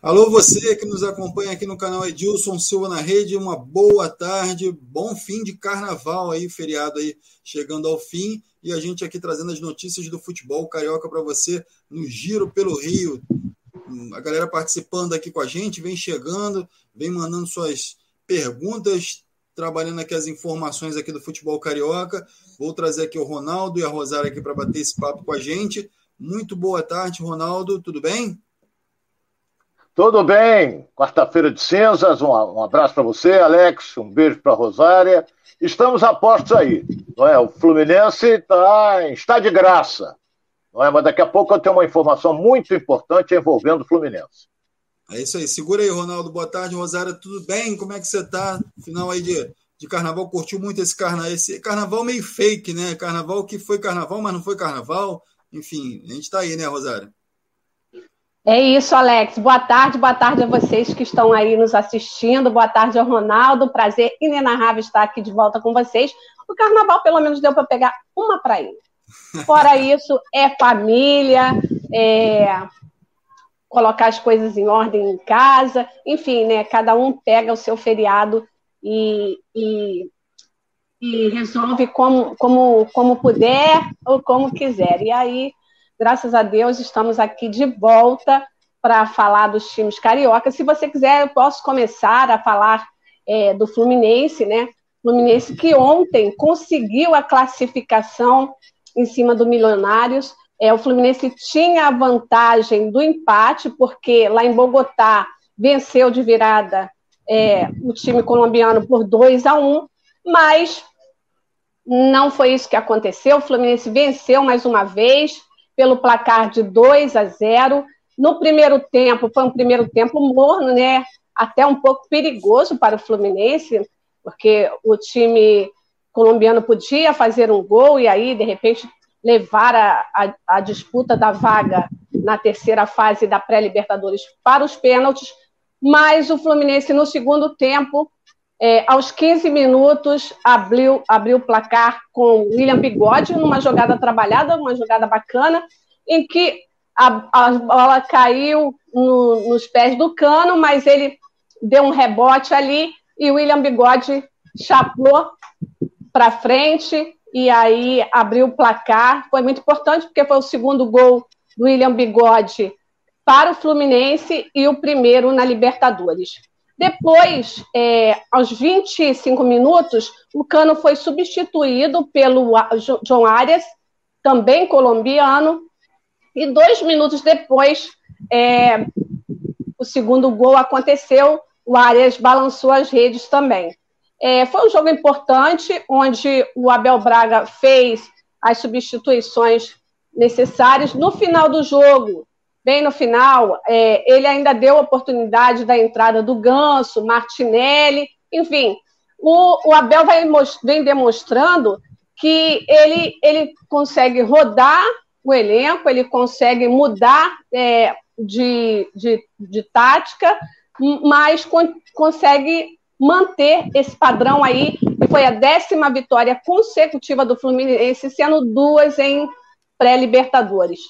Alô, você que nos acompanha aqui no canal Edilson Silva na Rede, uma boa tarde, bom fim de carnaval aí, feriado aí chegando ao fim, e a gente aqui trazendo as notícias do futebol carioca para você no Giro pelo Rio. A galera participando aqui com a gente, vem chegando, vem mandando suas perguntas, trabalhando aqui as informações aqui do futebol carioca. Vou trazer aqui o Ronaldo e a Rosária aqui para bater esse papo com a gente. Muito boa tarde, Ronaldo, tudo bem? Tudo bem, quarta-feira de cinzas, um, um abraço para você, Alex, um beijo para Rosária. Estamos a postos aí, não é? O Fluminense tá, está de graça, não é? Mas daqui a pouco eu tenho uma informação muito importante envolvendo o Fluminense. É isso aí, segura aí, Ronaldo. Boa tarde, Rosária, tudo bem? Como é que você está? Final aí de, de carnaval, curtiu muito esse carnaval, esse carnaval meio fake, né? Carnaval que foi carnaval, mas não foi carnaval. Enfim, a gente está aí, né, Rosária? É isso, Alex. Boa tarde, boa tarde a vocês que estão aí nos assistindo. Boa tarde ao Ronaldo. Prazer inenarrável estar aqui de volta com vocês. O carnaval, pelo menos, deu para pegar uma prainha. Fora isso, é família, é colocar as coisas em ordem em casa, enfim, né? Cada um pega o seu feriado e, e, e resolve como, como, como puder ou como quiser. E aí Graças a Deus, estamos aqui de volta para falar dos times carioca. Se você quiser, eu posso começar a falar é, do Fluminense, né? Fluminense que ontem conseguiu a classificação em cima do Milionários. É, o Fluminense tinha a vantagem do empate, porque lá em Bogotá venceu de virada é, o time colombiano por 2 a 1 mas não foi isso que aconteceu. O Fluminense venceu mais uma vez, pelo placar de 2 a 0. No primeiro tempo, foi um primeiro tempo morno, né? Até um pouco perigoso para o Fluminense, porque o time colombiano podia fazer um gol e aí, de repente, levar a, a, a disputa da vaga na terceira fase da pré-Libertadores para os pênaltis. Mas o Fluminense, no segundo tempo, é, aos 15 minutos, abriu, abriu o placar com William Bigode, numa jogada trabalhada, uma jogada bacana, em que a, a bola caiu no, nos pés do cano, mas ele deu um rebote ali e o William Bigode chapou para frente e aí abriu o placar. Foi muito importante porque foi o segundo gol do William Bigode para o Fluminense e o primeiro na Libertadores. Depois, é, aos 25 minutos, o Cano foi substituído pelo John Arias, também colombiano, e dois minutos depois, é, o segundo gol aconteceu, o Arias balançou as redes também. É, foi um jogo importante, onde o Abel Braga fez as substituições necessárias. No final do jogo, bem no final, é, ele ainda deu a oportunidade da entrada do Ganso, Martinelli, enfim, o, o Abel vai, vem demonstrando que ele, ele consegue rodar o elenco, ele consegue mudar é, de, de, de, tática, mas con consegue manter esse padrão aí, que foi a décima vitória consecutiva do Fluminense, sendo duas em pré-Libertadores.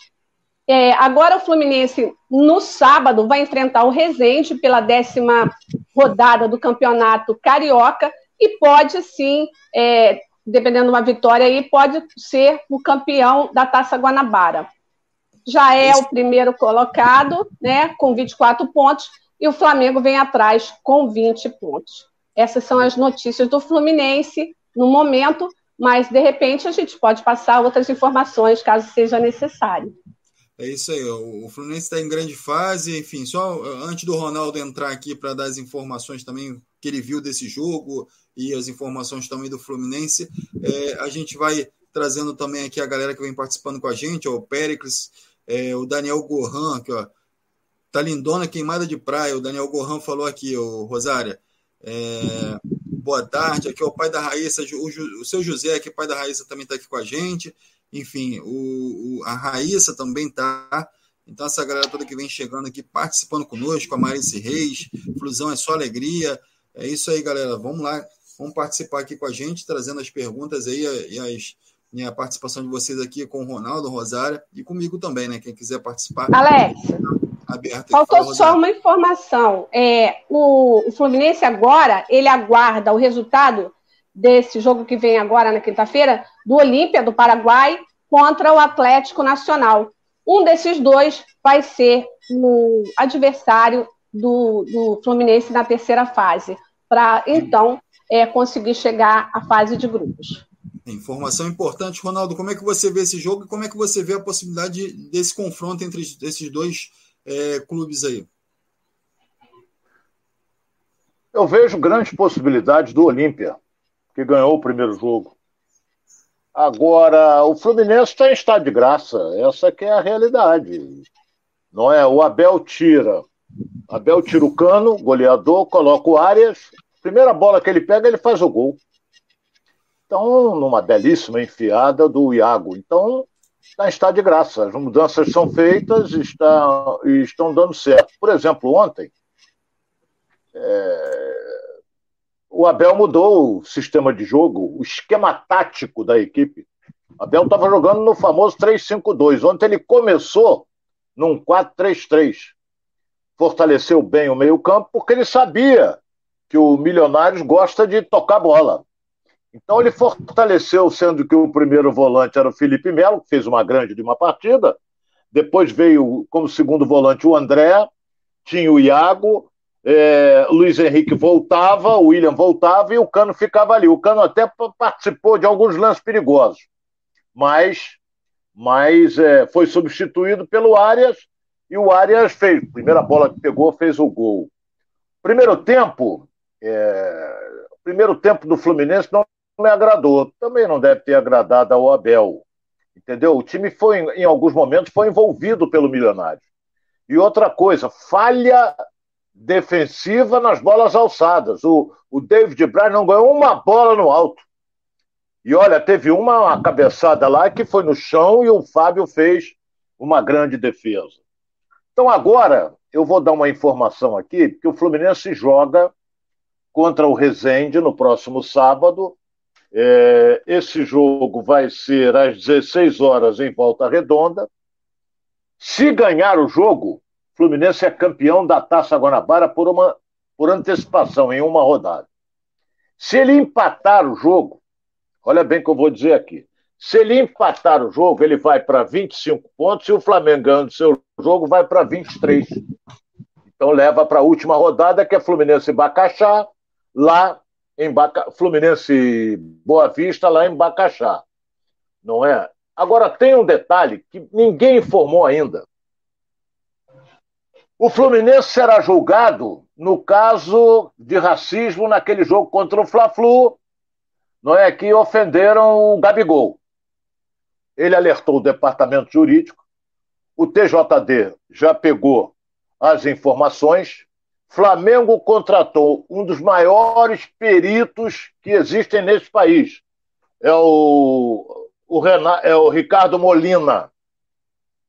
É, agora o Fluminense, no sábado, vai enfrentar o Resende pela décima rodada do Campeonato Carioca e pode sim, é, dependendo de uma vitória aí, pode ser o campeão da Taça Guanabara. Já é o primeiro colocado, né, com 24 pontos, e o Flamengo vem atrás com 20 pontos. Essas são as notícias do Fluminense no momento, mas de repente a gente pode passar outras informações caso seja necessário. É isso aí, o Fluminense está em grande fase, enfim, só antes do Ronaldo entrar aqui para dar as informações também que ele viu desse jogo e as informações também do Fluminense, é, a gente vai trazendo também aqui a galera que vem participando com a gente, ó, o Pericles, é, o Daniel Gohan, que ó, tá lindona queimada de praia, o Daniel Gohan falou aqui, o Rosária, é, boa tarde, aqui é o pai da Raíssa, o, o seu José, que é pai da Raíssa, também está aqui com a gente, enfim, o, o, a Raíssa também tá. Então, essa galera toda que vem chegando aqui, participando conosco, a Marice Reis, Flusão é só alegria. É isso aí, galera. Vamos lá, vamos participar aqui com a gente, trazendo as perguntas aí e, as, e a participação de vocês aqui com o Ronaldo, Rosária e comigo também, né? Quem quiser participar. Alex. aberta. Faltou só uma informação. É, o, o Fluminense agora, ele aguarda o resultado desse jogo que vem agora na quinta-feira, do Olímpia, do Paraguai, contra o Atlético Nacional. Um desses dois vai ser o adversário do, do Fluminense na terceira fase, para então é, conseguir chegar à fase de grupos. Informação importante, Ronaldo. Como é que você vê esse jogo e como é que você vê a possibilidade desse confronto entre esses dois é, clubes aí? Eu vejo grandes possibilidades do Olímpia, que ganhou o primeiro jogo. Agora, o Fluminense está em estado de graça. Essa que é a realidade. Não é? O Abel tira. Abel tira o cano, goleador, coloca o Arias. Primeira bola que ele pega, ele faz o gol. Então, numa belíssima enfiada do Iago. Então, está em estado de graça. As mudanças são feitas está, e estão dando certo. Por exemplo, ontem, é, o Abel mudou o sistema de jogo, o esquema tático da equipe. O Abel estava jogando no famoso 3-5-2. Ontem ele começou num 4-3-3. Fortaleceu bem o meio-campo, porque ele sabia que o Milionários gosta de tocar bola. Então ele fortaleceu, sendo que o primeiro volante era o Felipe Melo, que fez uma grande de uma partida. Depois veio como segundo volante o André, tinha o Iago, é, Luiz Henrique voltava, o William voltava e o Cano ficava ali. O Cano até participou de alguns lances perigosos, mas, mas é, foi substituído pelo Arias e o Arias fez. Primeira bola que pegou, fez o gol. Primeiro tempo, é, primeiro tempo do Fluminense não me agradou. Também não deve ter agradado ao Abel. Entendeu? O time foi, em alguns momentos, foi envolvido pelo Milionário. E outra coisa, falha defensiva nas bolas alçadas. O, o David Braz não ganhou uma bola no alto. E olha, teve uma, uma cabeçada lá que foi no chão e o Fábio fez uma grande defesa. Então agora eu vou dar uma informação aqui, que o Fluminense joga contra o Resende no próximo sábado é, esse jogo vai ser às 16 horas em Volta Redonda. Se ganhar o jogo, Fluminense é campeão da Taça Guanabara por, uma, por antecipação, em uma rodada. Se ele empatar o jogo, olha bem o que eu vou dizer aqui. Se ele empatar o jogo, ele vai para 25 pontos e o Flamengo ganhando seu jogo vai para 23. Então leva para a última rodada, que é Fluminense Bacaxá, lá em Baca... Fluminense Boa Vista, lá em Bacaxá. Não é? Agora, tem um detalhe que ninguém informou ainda. O Fluminense será julgado no caso de racismo naquele jogo contra o Fla-Flu, não é que ofenderam o Gabigol. Ele alertou o departamento jurídico, o TJD já pegou as informações, Flamengo contratou um dos maiores peritos que existem nesse país. É o, o, é o Ricardo Molina.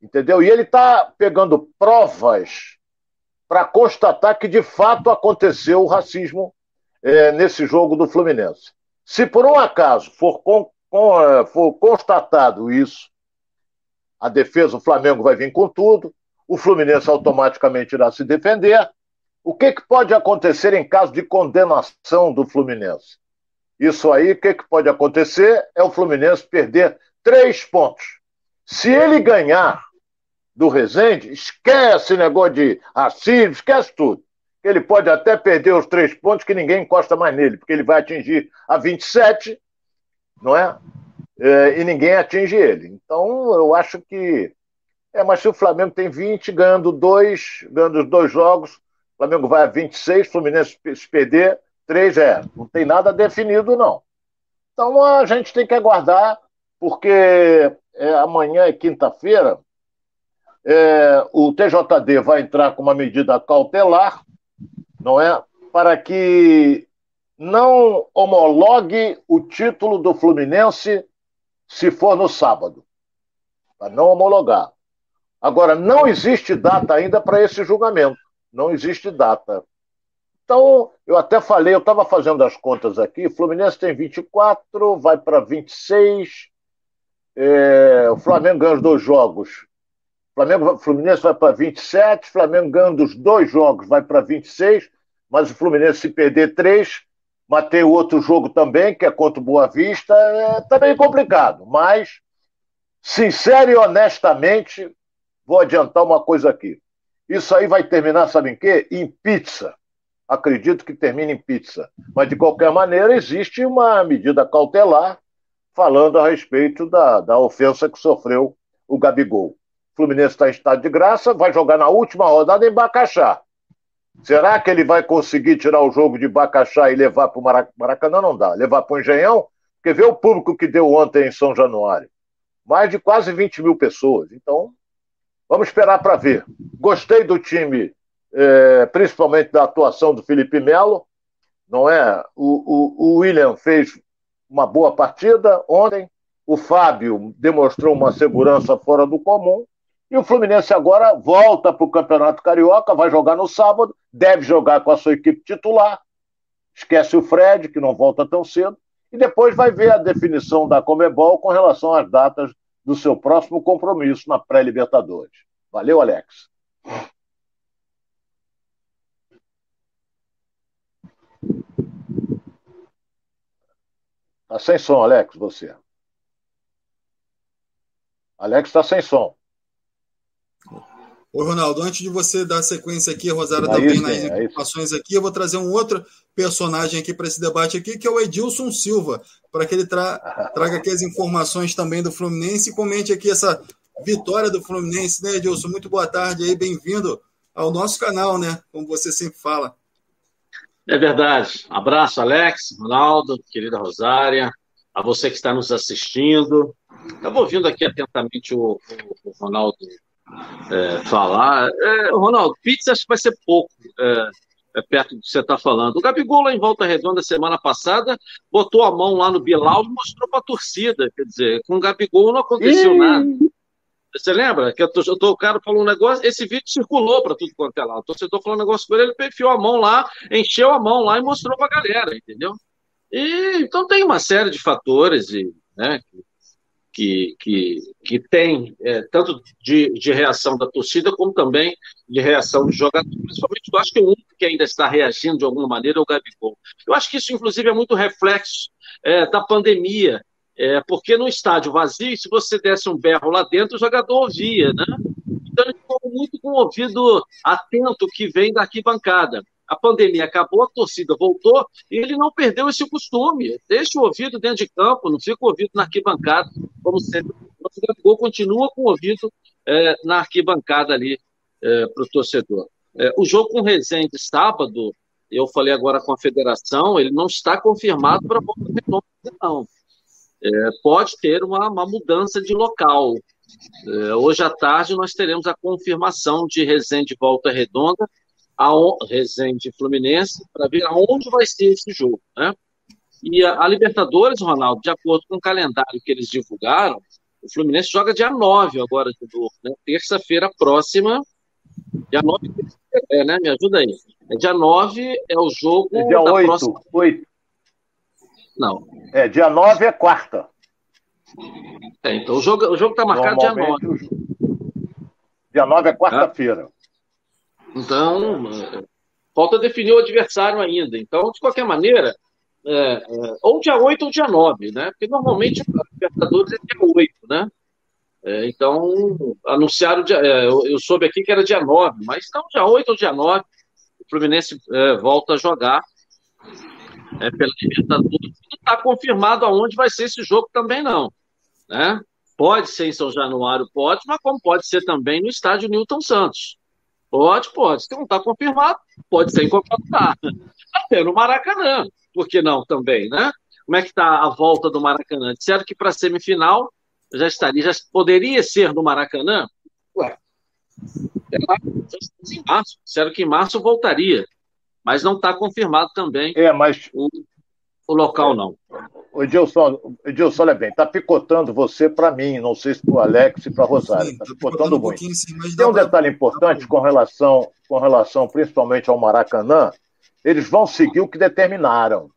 Entendeu? E ele está pegando provas para constatar que de fato aconteceu o racismo é, nesse jogo do Fluminense. Se por um acaso for, com, com, é, for constatado isso, a defesa do Flamengo vai vir com tudo, o Fluminense automaticamente irá se defender o que, que pode acontecer em caso de condenação do Fluminense? Isso aí, o que, que pode acontecer é o Fluminense perder três pontos. Se ele ganhar do Rezende, esquece negócio de racismo, esquece tudo. Ele pode até perder os três pontos que ninguém encosta mais nele, porque ele vai atingir a 27, não é? é e ninguém atinge ele. Então, eu acho que. É, mas se o Flamengo tem 20, ganhando dois, ganhando os dois jogos, Flamengo vai a 26, Fluminense se perder, 3 é. Não tem nada definido, não. Então a gente tem que aguardar, porque é, amanhã é quinta-feira, é, o TJD vai entrar com uma medida cautelar, não é? Para que não homologue o título do Fluminense se for no sábado. Para não homologar. Agora, não existe data ainda para esse julgamento não existe data. Então, eu até falei, eu estava fazendo as contas aqui, Fluminense tem 24, vai para 26, é, o Flamengo ganha os dois jogos. O Flamengo, Fluminense vai para 27, Flamengo ganhando os dois jogos vai para 26, mas o Fluminense se perder três, mas tem outro jogo também, que é contra o Boa Vista, é também complicado. Mas, sincero e honestamente, vou adiantar uma coisa aqui. Isso aí vai terminar, sabe em quê? Em pizza. Acredito que termine em pizza. Mas, de qualquer maneira, existe uma medida cautelar falando a respeito da, da ofensa que sofreu o Gabigol. Fluminense está em estado de graça, vai jogar na última rodada em Bacaxá. Será que ele vai conseguir tirar o jogo de Bacaxá e levar para o Maracanã? Não dá. Levar para o Engenhão? Porque vê o público que deu ontem em São Januário. Mais de quase 20 mil pessoas. Então, vamos esperar para ver. Gostei do time, é, principalmente da atuação do Felipe Melo. Não é? O, o, o William fez uma boa partida ontem. O Fábio demonstrou uma segurança fora do comum. E o Fluminense agora volta para o Campeonato Carioca, vai jogar no sábado, deve jogar com a sua equipe titular. Esquece o Fred, que não volta tão cedo. E depois vai ver a definição da Comebol com relação às datas do seu próximo compromisso na pré-Libertadores. Valeu, Alex. Tá sem som, Alex, você. Alex está sem som. Ô, Ronaldo, antes de você dar sequência aqui, a Rosário também sim, nas informações aqui, eu vou trazer um outro personagem aqui para esse debate aqui, que é o Edilson Silva, para que ele tra traga aqui as informações também do Fluminense e comente aqui essa vitória do Fluminense, né, Edilson? Muito boa tarde aí, bem-vindo ao nosso canal, né? Como você sempre fala. É verdade. Abraço, Alex, Ronaldo, querida Rosária, a você que está nos assistindo. Estava ouvindo aqui atentamente o, o, o Ronaldo é, falar. É, Ronaldo, pizza acho que vai ser pouco é, é perto do que você está falando. O Gabigol, lá em Volta Redonda, semana passada, botou a mão lá no Bilal e mostrou para a torcida. Quer dizer, com o Gabigol não aconteceu Ih. nada. Você lembra? Que eu tô, eu tô, o cara falou um negócio, esse vídeo circulou para tudo quanto é lá. O torcedor falou um negócio com ele, ele enfiou a mão lá, encheu a mão lá e mostrou para a galera, entendeu? E, então tem uma série de fatores e, né, que, que, que tem é, tanto de, de reação da torcida como também de reação do jogador. Principalmente, eu acho que o único que ainda está reagindo de alguma maneira é o Gabigol. Eu acho que isso, inclusive, é muito reflexo é, da pandemia, é, porque no estádio vazio, se você desse um berro lá dentro, o jogador ouvia, né? Então ele ficou muito com o ouvido atento que vem da arquibancada a pandemia acabou, a torcida voltou e ele não perdeu esse costume. Deixa o ouvido dentro de campo, não fica o ouvido na arquibancada, como sempre. O Gabigol continua com o ouvido é, na arquibancada ali é, para o torcedor. É, o jogo com o Resende sábado, eu falei agora com a federação, ele não está confirmado para Volta Redonda, não. É, pode ter uma, uma, mudança de local. É, hoje à tarde nós teremos a confirmação de Resende Volta Redonda a Resende Fluminense para ver aonde vai ser esse jogo, né? E a, a, Libertadores, Ronaldo, de acordo com o calendário que eles divulgaram, o Fluminense joga dia 9 agora de novo, né? Terça-feira próxima, dia 9, é, né? Me ajuda aí. É dia 9 é o jogo é dia da 8, próxima... 8. Não. É, dia 9 é quarta. É, então o jogo, o jogo tá marcado dia 9. Dia 9 é quarta-feira. Então, é, falta definir o adversário ainda. Então, de qualquer maneira, é, é, ou dia 8 ou dia 9, né? Porque normalmente o Libertadores é dia 8, né? É, então, anunciaram, dia, é, eu, eu, soube aqui que era dia 9, mas então dia 8 ou dia 9, o Fluminense é, volta a jogar pela Libertadores. Não está confirmado aonde vai ser esse jogo também, não. Né? Pode ser em São Januário, pode, mas como pode ser também no estádio Newton Santos. Pode, pode. Se não está confirmado, pode ser em qualquer lugar. Até no Maracanã. Por que não também, né? Como é que está a volta do Maracanã? Disseram que para a semifinal já estaria, já poderia ser no Maracanã? Ué, é em março. Disseram que em março voltaria. Mas não está confirmado também é, mas... o, o local, não. O Edilson, Edilson, olha bem, está picotando você para mim, não sei se para o Alex e para a Rosário. Está picotando um muito. Sim, Tem um detalhe pra... importante com relação, com relação principalmente ao Maracanã. Eles vão seguir o que determinaram.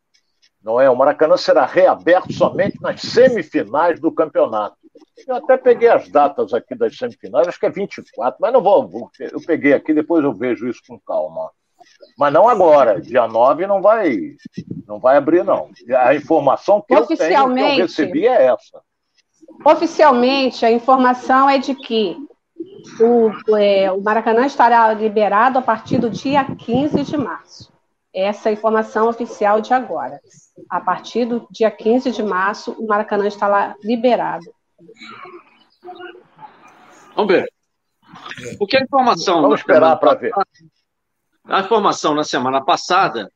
Não é? O Maracanã será reaberto somente nas semifinais do campeonato. Eu até peguei as datas aqui das semifinais, acho que é 24, mas não vou. Eu peguei aqui, depois eu vejo isso com calma. Mas não agora, dia 9 não vai, não vai abrir, não. A informação que eu tenho, que eu recebi é essa. Oficialmente, a informação é de que o, é, o Maracanã estará liberado a partir do dia 15 de março. Essa é a informação oficial de agora. A partir do dia 15 de março, o Maracanã estará liberado. Vamos ver. O que é informação? Vamos esperar para ver. A informação na semana passada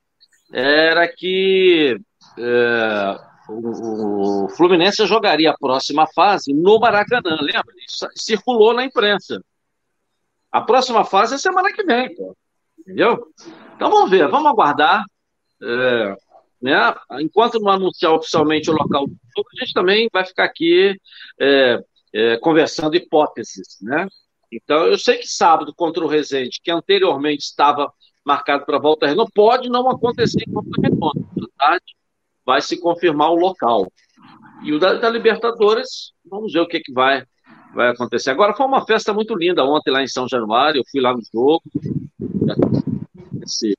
era que é, o, o, Fluminense jogaria a próxima fase no Maracanã, lembra? Isso circulou na imprensa. A próxima fase é semana que vem, pô. entendeu? Então vamos ver, vamos aguardar. É, né? Enquanto não anunciar oficialmente o local do jogo, a gente também vai ficar aqui é, é, conversando hipóteses, né? Então, eu sei que sábado contra o Resende, que anteriormente estava marcado para Volta Redonda, pode não acontecer em Volta. À tarde vai se confirmar o local. E o da, da, Libertadores, vamos ver o que, que vai, vai acontecer. Agora, foi uma festa muito linda ontem lá em São Januário, eu fui lá no jogo. Esse,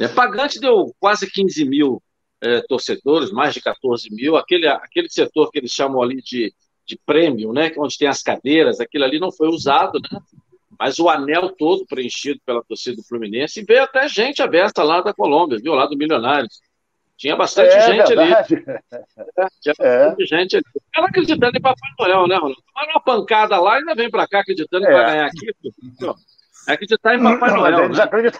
é, Pagante deu quase 15 mil é, torcedores, mais de 14 mil. Aquele, aquele setor que eles chamam ali de de prêmio, né? Onde tem as cadeiras, aquilo ali não foi usado, né? Mas o anel todo preenchido pela torcida do Fluminense e veio até gente aberta lá da Colômbia, viu? Lá do Milionários. Tinha bastante é, gente verdade. ali. É, tinha é. bastante gente ali. Ela acreditando em Papai Noel, né, Ronaldo? Tomaram uma pancada lá e ainda vem pra cá acreditando que vai é. ganhar aqui. É acreditar em Papai não, Noel. Mas, né?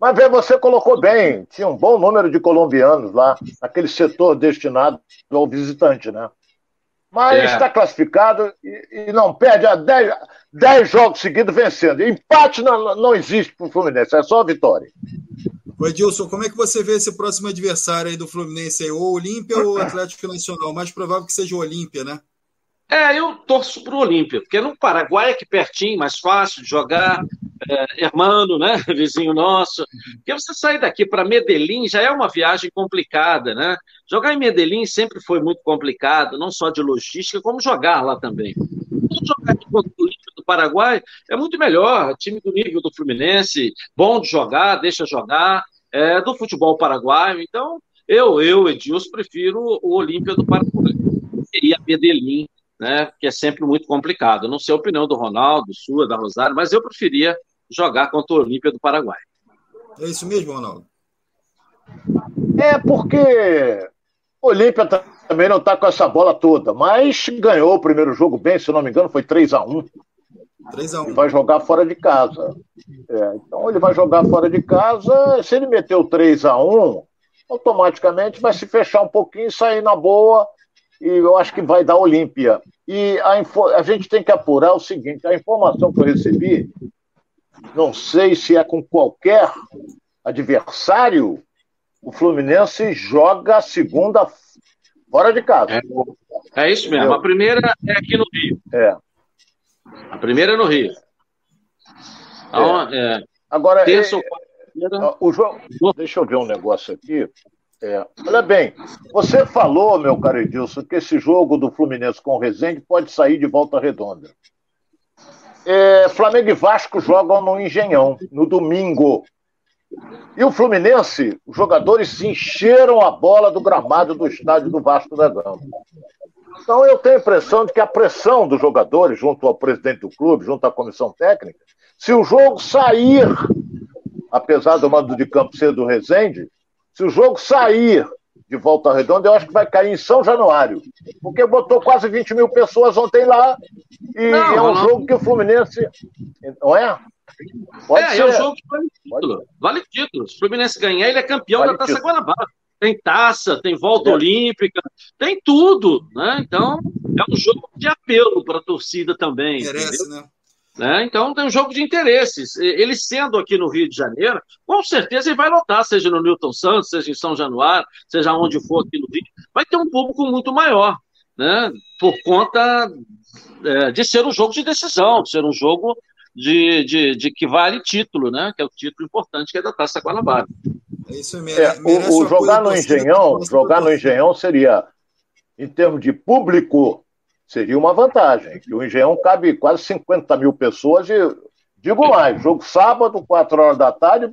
mas vê, você colocou bem. Tinha um bom número de colombianos lá, aquele setor destinado ao visitante, né? Mas é. está classificado e, e, não perde há 10 jogos seguidos vencendo. Empate não, não existe para o Fluminense, é só vitória. O Edilson, como é que você vê esse próximo adversário aí do Fluminense? Aí, ou Olímpia ou Atlético Nacional? Mais provável que seja o Olímpia, né? É, eu torço para o Olímpia, porque no Paraguai é aqui pertinho, mais fácil de jogar, é, né, vizinho nosso. Porque você sair daqui para Medellín já é uma viagem complicada, né? Jogar em Medellín sempre foi muito complicado, não só de logística, como jogar lá também. Jogar aqui contra o Olímpia do Paraguai é muito melhor, time do nível do Fluminense, bom de jogar, deixa jogar, é, do futebol paraguaio. Então, eu, eu, Edilson, prefiro o Olímpia do Paraguai. Seria Medellín né, que é sempre muito complicado. Não sei a opinião do Ronaldo, sua, da Rosário, mas eu preferia jogar contra o Olímpia do Paraguai. É isso mesmo, Ronaldo? É porque o Olímpia também não está com essa bola toda, mas ganhou o primeiro jogo bem, se não me engano, foi 3 a 1 3 a 1 E vai jogar fora de casa. É, então ele vai jogar fora de casa. Se ele meteu 3 a 1 automaticamente vai se fechar um pouquinho e sair na boa e eu acho que vai dar Olímpia. E a, a gente tem que apurar o seguinte: a informação que eu recebi, não sei se é com qualquer adversário, o Fluminense joga a segunda fora de casa. É, é isso mesmo. Entendeu? A primeira é aqui no Rio. É. A primeira é no Rio. Então, é. É, Agora, terça é, o jogo. Deixa eu ver um negócio aqui. É. Olha bem, você falou, meu caro Edilson, que esse jogo do Fluminense com o Rezende pode sair de volta redonda. É, Flamengo e Vasco jogam no Engenhão, no domingo. E o Fluminense, os jogadores encheram a bola do gramado do estádio do Vasco da Gama. Então eu tenho a impressão de que a pressão dos jogadores, junto ao presidente do clube, junto à comissão técnica, se o jogo sair, apesar do mando de campo ser do Rezende, se o jogo sair de volta redonda, eu acho que vai cair em São Januário. Porque botou quase 20 mil pessoas ontem lá. E não, é um não. jogo que o Fluminense. Não é? Pode é, ser. é um jogo que vale título. Pode. Vale título. Se o Fluminense ganhar, ele é campeão vale da Taça título. Guanabara. Tem taça, tem volta é. olímpica, tem tudo, né? Então, é um jogo de apelo para a torcida também. Merece, entendeu? né? Né? Então tem um jogo de interesses. Ele sendo aqui no Rio de Janeiro, com certeza ele vai lotar, seja no Newton Santos, seja em São Januário, seja onde for aqui no Rio, vai ter um público muito maior, né? por conta é, de ser um jogo de decisão, de ser um jogo de, de, de, que vale título, né? que é o título importante que é da Taça Guanabara. É isso mesmo. É, o, o jogar no Engenhão, jogar no Engenhão seria, em termos de público, seria uma vantagem. Que o Engenhão cabe quase 50 mil pessoas e, digo mais, jogo sábado, 4 horas da tarde,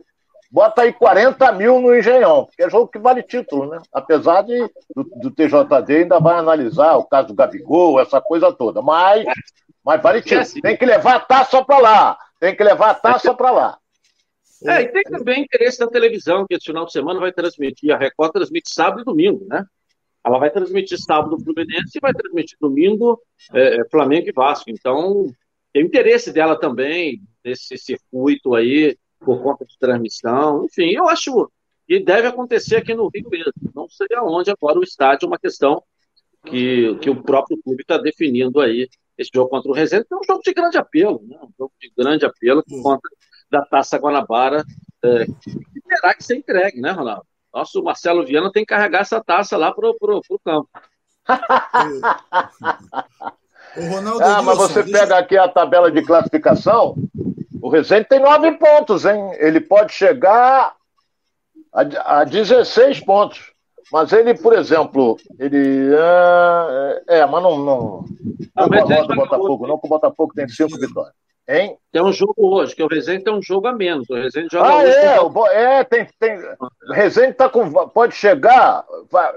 bota aí 40 mil no Engenhão, porque é jogo que vale título, né? Apesar de do, do TJD ainda vai analisar o caso do Gabigol, essa coisa toda. Mas, mas vale título. Tem que levar a taça para lá. Tem que levar a taça para lá. É, e tem também interesse da televisão, que esse final de semana vai transmitir. A Record transmite sábado e domingo, né? Ela vai transmitir sábado o Fluminense e vai transmitir domingo é, é, Flamengo e Vasco. Então, tem interesse dela também nesse circuito aí, por conta de transmissão. Enfim, eu acho que deve acontecer aqui no Rio mesmo. Não sei aonde agora o estádio é uma questão que, que o próprio clube está definindo aí. Esse jogo contra o Resende é um jogo de grande apelo, né? um jogo de grande apelo por conta da Taça Guanabara, é, que terá que ser entregue, né, Ronaldo? Nosso Marcelo Viana tem que carregar essa taça lá pro, pro, pro campo. o Ronaldo ah, mas você pega aqui a tabela de classificação, o Rezende tem nove pontos, hein? Ele pode chegar a, a 16 pontos. Mas ele, por exemplo, ele. É, é mas não. Não, não, não gosto do Botafogo, não, porque o Botafogo tem cinco vitórias. Hein? Tem um jogo hoje, que o Rezende tem um jogo a menos. O Rezende joga ah, é, o, é, tem, tem. O Rezende tá com, pode chegar.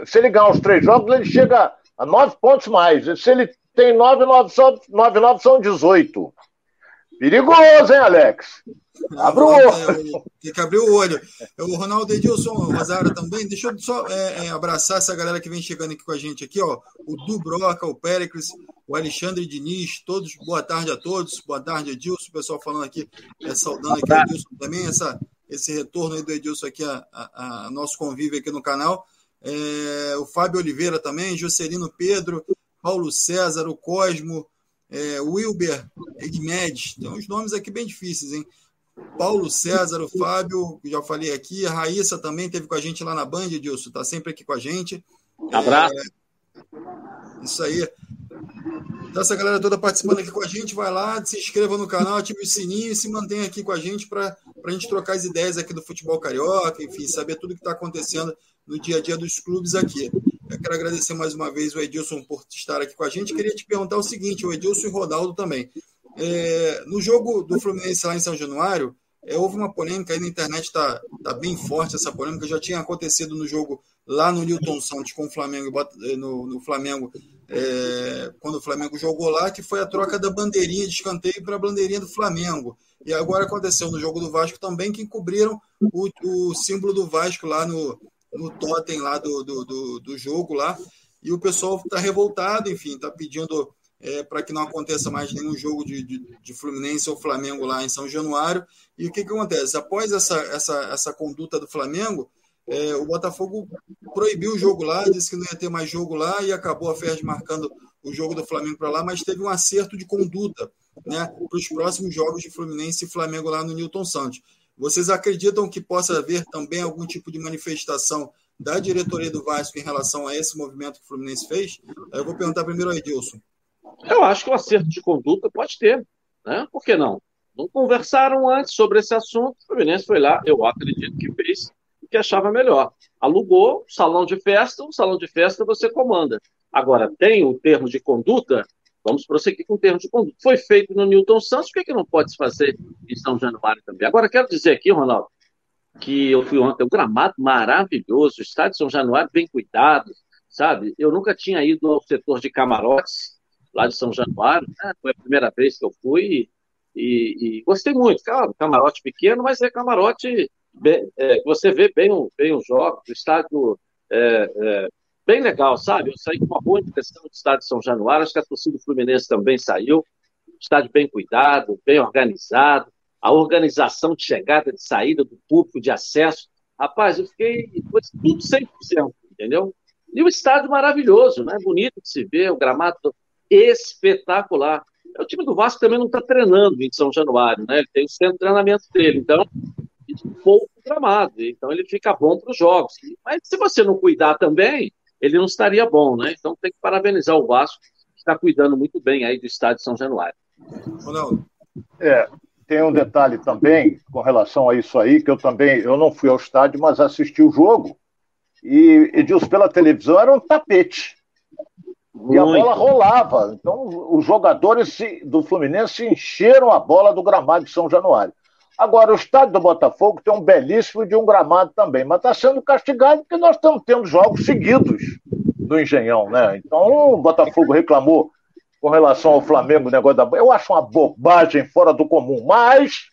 Se ele ganhar os três jogos, ele chega a nove pontos mais. Se ele tem nove, nove, só, nove, nove são 18. Perigoso, hein, Alex? Abre o olho. Tem que abrir o olho. O Ronaldo Edilson, o Rosário também. Deixa eu só é, é, abraçar essa galera que vem chegando aqui com a gente aqui, ó. O Du Broca, o Péricles, o Alexandre Diniz, todos, boa tarde a todos. Boa tarde, Edilson. O pessoal falando aqui, é, saudando aqui o Edilson também, essa, esse retorno aí do Edilson aqui, a, a, a nosso convívio aqui no canal. É, o Fábio Oliveira também, Juscelino Pedro, Paulo César, o Cosmo, é, Wilber Egmedes, tem uns nomes aqui bem difíceis, hein? Paulo César, o Fábio, já falei aqui, a Raíssa também teve com a gente lá na Band, Edilson, está sempre aqui com a gente. Abraço. É, isso aí. Então, essa galera toda participando aqui com a gente, vai lá, se inscreva no canal, ative o sininho e se mantenha aqui com a gente para a gente trocar as ideias aqui do futebol carioca, enfim, saber tudo que está acontecendo no dia a dia dos clubes aqui. Eu quero agradecer mais uma vez o Edilson por estar aqui com a gente. Queria te perguntar o seguinte, o Edilson e o Ronaldo também. É, no jogo do Fluminense lá em São Januário, é, houve uma polêmica aí na internet, está tá bem forte essa polêmica, já tinha acontecido no jogo lá no Newton Santos com o Flamengo, eh, no, no Flamengo, é, quando o Flamengo jogou lá, que foi a troca da bandeirinha de escanteio para a bandeirinha do Flamengo. E agora aconteceu no jogo do Vasco também, que encobriram o, o símbolo do Vasco lá no, no totem lá do, do, do, do jogo lá, e o pessoal está revoltado, enfim, está pedindo é, para que não aconteça mais nenhum jogo de, de, de, Fluminense ou Flamengo lá em São Januário. E o que, que acontece? Após essa, essa, essa conduta do Flamengo, é, o Botafogo proibiu o jogo lá, disse que não ia ter mais jogo lá e acabou a Ferdi marcando o jogo do Flamengo para lá, mas teve um acerto de conduta né, para os próximos jogos de Fluminense e Flamengo lá no Newton Santos. Vocês acreditam que possa haver também algum tipo de manifestação da diretoria do Vasco em relação a esse movimento que o Fluminense fez? Eu vou perguntar primeiro ao Edilson. Eu acho que o acerto de conduta pode ter, né? Por que não? Não conversaram antes sobre esse assunto, o Fluminense foi lá, eu acredito que fez o que achava melhor. Alugou salão de festa, o salão de festa você comanda. Agora, tem o termo de conduta, Vamos prosseguir com o termo de conduta. Foi feito no Newton Santos, por que, que não pode se fazer em São Januário também? Agora, quero dizer aqui, Ronaldo, que eu fui ontem, um gramado maravilhoso, o estádio de São Januário bem cuidado, sabe? Eu nunca tinha ido ao setor de camarotes, lá de São Januário, né? foi a primeira vez que eu fui e, e gostei muito. Claro, camarote pequeno, mas é camarote bem, é, você vê bem, bem os jogos, o estádio é, é, bem legal, sabe? Eu saí com uma boa impressão do estádio de São Januário, acho que a torcida do Fluminense também saiu. Estádio bem cuidado, bem organizado, a organização de chegada, de saída do público, de acesso. Rapaz, eu fiquei tudo 100%, entendeu? E o estádio maravilhoso, né? Bonito de se ver, o gramado espetacular. O time do Vasco também não está treinando em São Januário, né? Ele tem o centro de treinamento dele, então pouco gramado, então ele fica bom para os jogos. Mas se você não cuidar também, ele não estaria bom, né? Então tem que parabenizar o Vasco, que está cuidando muito bem aí do estádio São Januário. Ronaldo. É, tem um detalhe também com relação a isso aí, que eu também, eu não fui ao estádio, mas assisti o jogo, e Edilson pela televisão era um tapete. E a bola rolava. Então, os jogadores do Fluminense encheram a bola do gramado de São Januário. Agora, o estádio do Botafogo tem um belíssimo de um gramado também, mas está sendo castigado porque nós estamos tendo jogos seguidos do Engenhão, né? Então, o Botafogo reclamou com relação ao Flamengo, o negócio da. Eu acho uma bobagem fora do comum, mas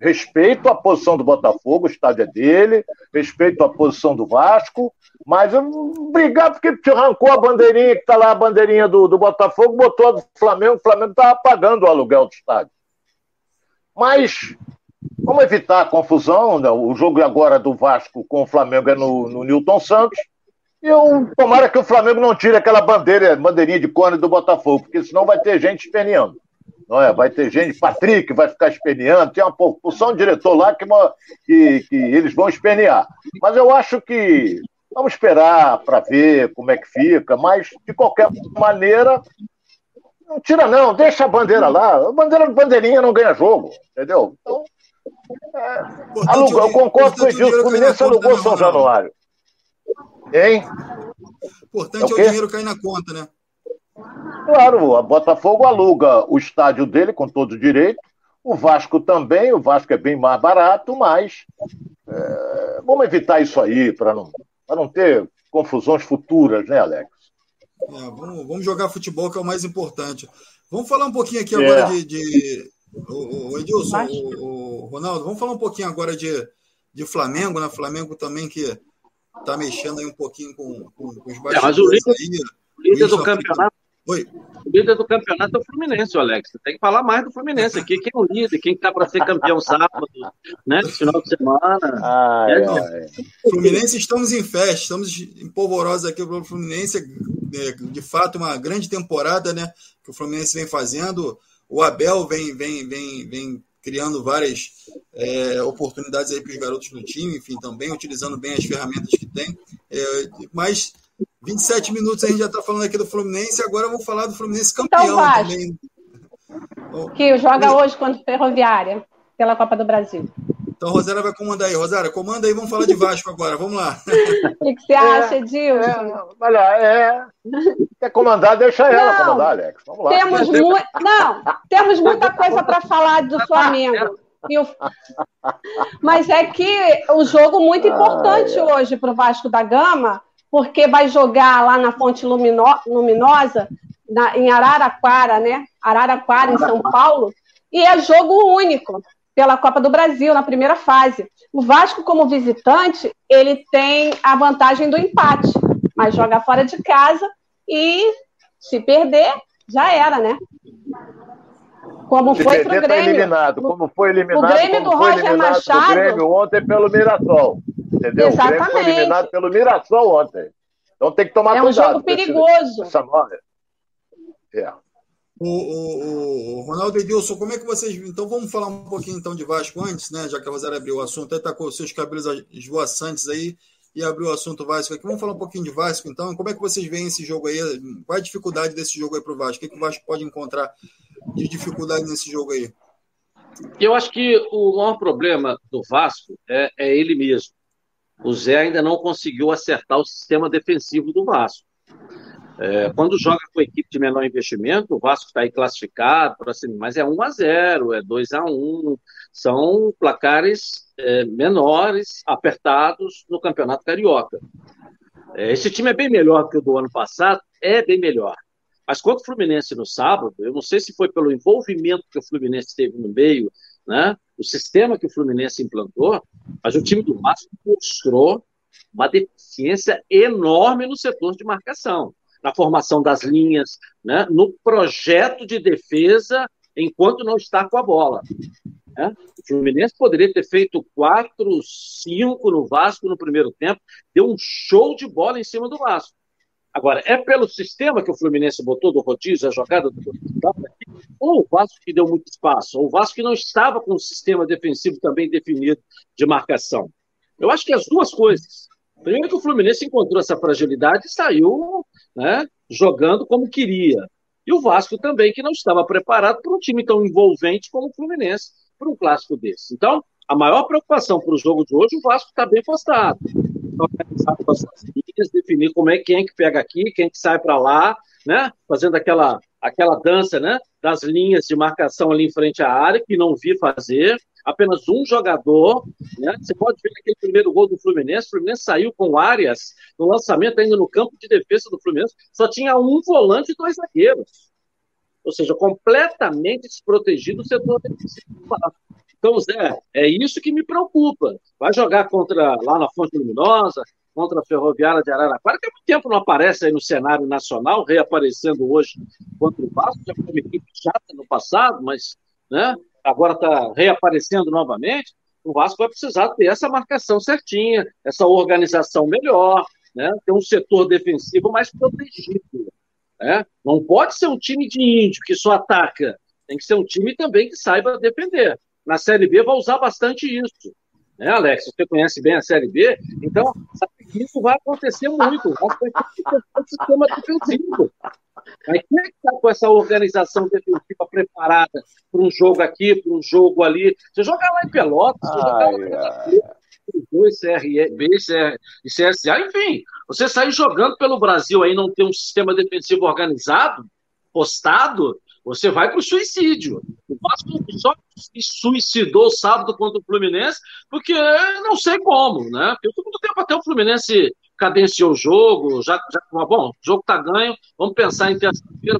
respeito a posição do Botafogo, o estádio é dele, respeito a posição do Vasco, mas obrigado porque te arrancou a bandeirinha que está lá, a bandeirinha do, do Botafogo, botou a do Flamengo, o Flamengo estava pagando o aluguel do estádio. Mas vamos evitar a confusão, né? o jogo agora do Vasco com o Flamengo é no, no Newton Santos, eu tomara que o Flamengo não tire aquela bandeira, bandeirinha de cone do Botafogo, porque senão vai ter gente esperneando. Não é? Vai ter gente, Patrick vai ficar esperneando, tem uma porção de diretor lá que, que, que eles vão espernear. Mas eu acho que vamos esperar para ver como é que fica, mas de qualquer maneira, não tira não, deixa a bandeira lá. A bandeira bandeirinha não ganha jogo, entendeu? Então, é, alugou, eu concordo com o Edilson, o Fluminense alugou São Januário. Hein? Importante é o, é o dinheiro cair na conta, né? Claro, a Botafogo aluga o estádio dele com todo direito, o Vasco também, o Vasco é bem mais barato, mas é, vamos evitar isso aí para não, não ter confusões futuras, né, Alex? É, vamos, vamos, jogar futebol, que é o mais importante. Vamos falar um pouquinho aqui agora é. de. de o, o Edilson, o, o, Ronaldo, vamos falar um pouquinho agora de, de Flamengo, né? Flamengo também que está mexendo aí um pouquinho com, com, com os bastidores é, mas o líder, aí. O líder do campeonato Oi. O líder do campeonato é o Fluminense, Alex. Tem que falar mais do Fluminense aqui. Quem é o líder? Quem está para ser campeão sábado, né? Final de semana. Ai, é, ai. Fluminense, estamos em festa, estamos empolvorosos aqui pelo Fluminense. É, de fato, uma grande temporada, né? Que o Fluminense vem fazendo. O Abel vem, vem, vem, vem criando várias é, oportunidades aí para os garotos do time, enfim, também utilizando bem as ferramentas que tem. É, mas 27 minutos a gente já está falando aqui do Fluminense, agora vamos falar do Fluminense então, campeão então, também. Que joga hoje contra o Ferroviária, pela Copa do Brasil. Então, Rosária vai comandar aí. Rosária, comanda aí, vamos falar de Vasco agora, vamos lá. O que, que você acha, é, Edilson? É, olha, é. Quer comandar, deixa ela não, comandar, Alex. Vamos lá. Temos mu... Não, temos muita coisa para falar do Flamengo. Mas é que o jogo muito importante ah, é. hoje para o Vasco da Gama porque vai jogar lá na Fonte Lumino, Luminosa, na, em Araraquara, né? Araraquara, em São Paulo, e é jogo único pela Copa do Brasil na primeira fase. O Vasco, como visitante, ele tem a vantagem do empate, mas joga fora de casa e se perder, já era, né? Como se foi para o tá Grêmio. Eliminado. Como foi eliminado, o Grêmio do Roger Machado. Grêmio ontem pelo Mirassol. Entendeu? Exatamente. O Grêmio foi eliminado pelo Mirassol ontem. Então tem que tomar cuidado. É um jogo perigoso. Essa É. O, o, o, Ronaldo Edilson, como é que vocês. Então vamos falar um pouquinho então de Vasco antes, né? Já que a Rosário abriu o assunto, até tá com seus cabelos esvoaçantes aí e abriu o assunto Vasco aqui. Vamos falar um pouquinho de Vasco, então. Como é que vocês veem esse jogo aí? Qual a dificuldade desse jogo aí para o Vasco? O que, que o Vasco pode encontrar de dificuldade nesse jogo aí? Eu acho que o maior problema do Vasco é, é ele mesmo o Zé ainda não conseguiu acertar o sistema defensivo do Vasco. É, quando joga com equipe de menor investimento, o Vasco está aí classificado, assim, mas é 1 a 0 é 2 a 1 são placares é, menores, apertados no Campeonato Carioca. É, esse time é bem melhor que o do ano passado, é bem melhor. Mas contra o Fluminense no sábado, eu não sei se foi pelo envolvimento que o Fluminense teve no meio, né? o sistema que o Fluminense implantou, mas o time do Vasco mostrou uma deficiência enorme no setor de marcação, na formação das linhas, né? no projeto de defesa enquanto não está com a bola. Né? O Fluminense poderia ter feito 4, 5 no Vasco no primeiro tempo, deu um show de bola em cima do Vasco. Agora, é pelo sistema que o Fluminense botou do rodízio, a jogada do ou o Vasco que deu muito espaço, ou o Vasco que não estava com um sistema defensivo também definido de marcação. Eu acho que as duas coisas. Primeiro que o Fluminense encontrou essa fragilidade e saiu né, jogando como queria. E o Vasco também, que não estava preparado para um time tão envolvente como o Fluminense, para um clássico desse. Então, a maior preocupação para o jogo de hoje, o Vasco está bem postado. Linhas, definir como é quem é que pega aqui, quem é que sai para lá, né? Fazendo aquela aquela dança, né? Das linhas de marcação ali em frente à área que não vi fazer. Apenas um jogador, né? Você pode ver aquele primeiro gol do Fluminense. O Fluminense saiu com áreas no lançamento ainda no campo de defesa do Fluminense. Só tinha um volante e dois zagueiros. Ou seja, completamente desprotegido o setor defensivo. Então, Zé, é isso que me preocupa. Vai jogar contra lá na Fonte Luminosa, contra a Ferroviária de Araraquara, que há muito tempo não aparece aí no cenário nacional, reaparecendo hoje contra o Vasco, já foi uma equipe chata no passado, mas né, agora está reaparecendo novamente. O Vasco vai precisar ter essa marcação certinha, essa organização melhor, né, ter um setor defensivo mais protegido. Né? Não pode ser um time de índio que só ataca, tem que ser um time também que saiba defender. Na Série B vai usar bastante isso né, Alex? Você conhece bem a Série B, então isso vai acontecer muito. Vai um sistema defensivo. Mas quem é que está com essa organização defensiva preparada para um jogo aqui, para um jogo ali? Você joga lá em Pelotas, você joga lá em dois CRB e CSA, enfim, você sair jogando pelo Brasil aí não ter um sistema defensivo organizado, postado, você vai para o suicídio. O Vasco só se suicidou sábado contra o Fluminense, porque não sei como, né? Porque todo tempo até o Fluminense cadenciou o jogo, já, já bom, o jogo está ganho, vamos pensar em terça-feira.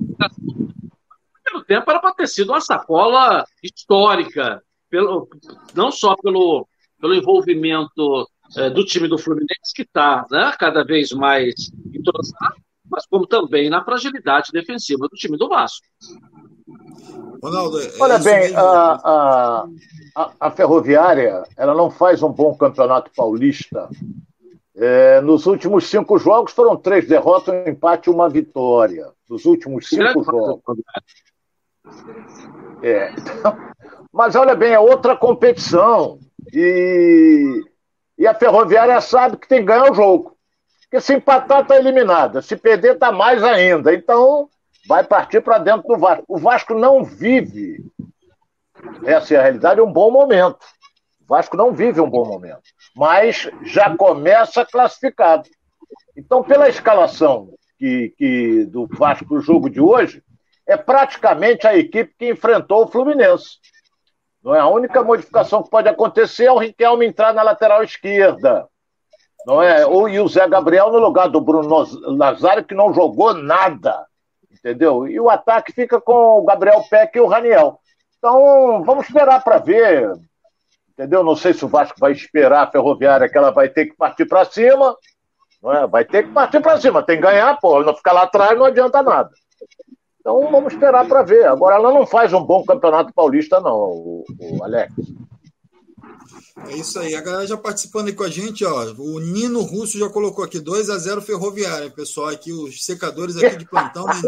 Primeiro tempo era para ter sido uma sacola histórica, pelo, não só pelo, pelo envolvimento é, do time do Fluminense, que está né, cada vez mais entrosado, mas como também na fragilidade defensiva do time do Vasco. Ronaldo, é Olha bem, a, a, a, Ferroviária ela não faz um bom campeonato paulista. É, nos últimos cinco jogos foram três derrotas, um empate e uma vitória. Nos últimos cinco jogos. É, então, mas olha bem, é outra competição. E, e a Ferroviária sabe que tem que ganhar o jogo. Porque se empatar, está eliminada. Se perder, está mais ainda. Então, vai partir para dentro do Vasco. O Vasco não vive, essa é a realidade, um bom momento. O Vasco não vive um bom momento. Mas já começa classificado. Então, pela escalação que, que do Vasco no jogo de hoje, é praticamente a equipe que enfrentou o Fluminense. Não é a única modificação que pode acontecer é o Riquelme entrar na lateral esquerda. Não é? Ou e o Zé Gabriel no lugar do Bruno Nazário, que não jogou nada. Entendeu? E o ataque fica com o Gabriel Peck e o Raniel. Então, vamos esperar para ver. Entendeu? Não sei se o Vasco vai esperar a ferroviária que ela vai ter que partir para cima. Não é? Vai ter que partir para cima. Tem que ganhar, pô. Não ficar lá atrás não adianta nada. Então vamos esperar para ver. Agora ela não faz um bom campeonato paulista, não, o, o Alex. É isso aí. A galera já participando aí com a gente, ó. O Nino Russo já colocou aqui 2 a 0 Ferroviária, pessoal. Aqui, os secadores aqui de plantão né,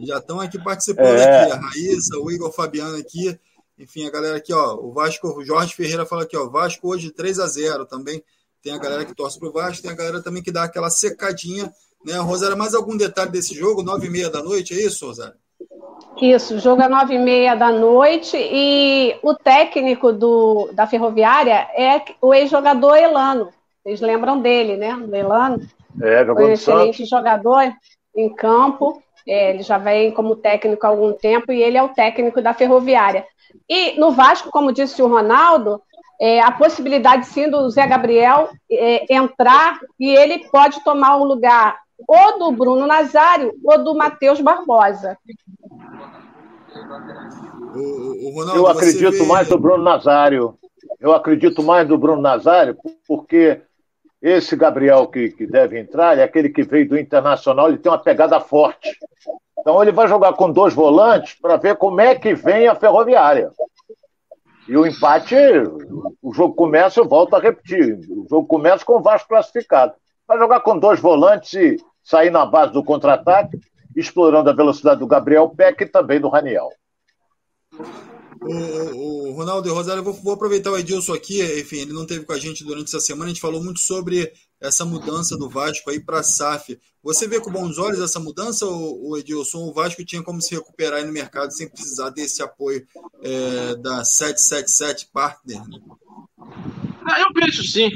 já estão aqui participando é. aqui. A Raíssa, o Igor Fabiano aqui. Enfim, a galera aqui, ó. O Vasco, o Jorge Ferreira fala aqui, ó. Vasco hoje 3 a 0 também. Tem a galera que torce pro Vasco, tem a galera também que dá aquela secadinha, né? Rosário, mais algum detalhe desse jogo? Nove e meia da noite, é isso, Rosário? Isso, jogo é nove e meia da noite e o técnico do, da Ferroviária é o ex-jogador Elano. Vocês lembram dele, né? Do Elano? É, Foi um excelente Santos. jogador em campo. É, ele já vem como técnico há algum tempo e ele é o técnico da Ferroviária. E no Vasco, como disse o Ronaldo, é, a possibilidade sim do Zé Gabriel é, entrar e ele pode tomar o lugar ou do Bruno Nazário ou do Matheus Barbosa. O, o Ronaldo, eu acredito vê... mais no Bruno Nazário. Eu acredito mais no Bruno Nazário, porque esse Gabriel que, que deve entrar é aquele que veio do Internacional, ele tem uma pegada forte. Então ele vai jogar com dois volantes para ver como é que vem a ferroviária. E o empate, o jogo começa, eu volto a repetir, o jogo começa com o Vasco classificado. Vai jogar com dois volantes e sair na base do contra-ataque, explorando a velocidade do Gabriel Peck e também do Raniel. O, o, Ronaldo e Rosário, eu vou, vou, aproveitar o Edilson aqui, enfim, ele não teve com a gente durante essa semana, a gente falou muito sobre essa mudança do Vasco aí para a SAF. Você vê com bons olhos essa mudança, o, o Edilson? O Vasco tinha como se recuperar aí no mercado sem precisar desse apoio é, da 777 Partner? Né? Ah, eu vejo sim.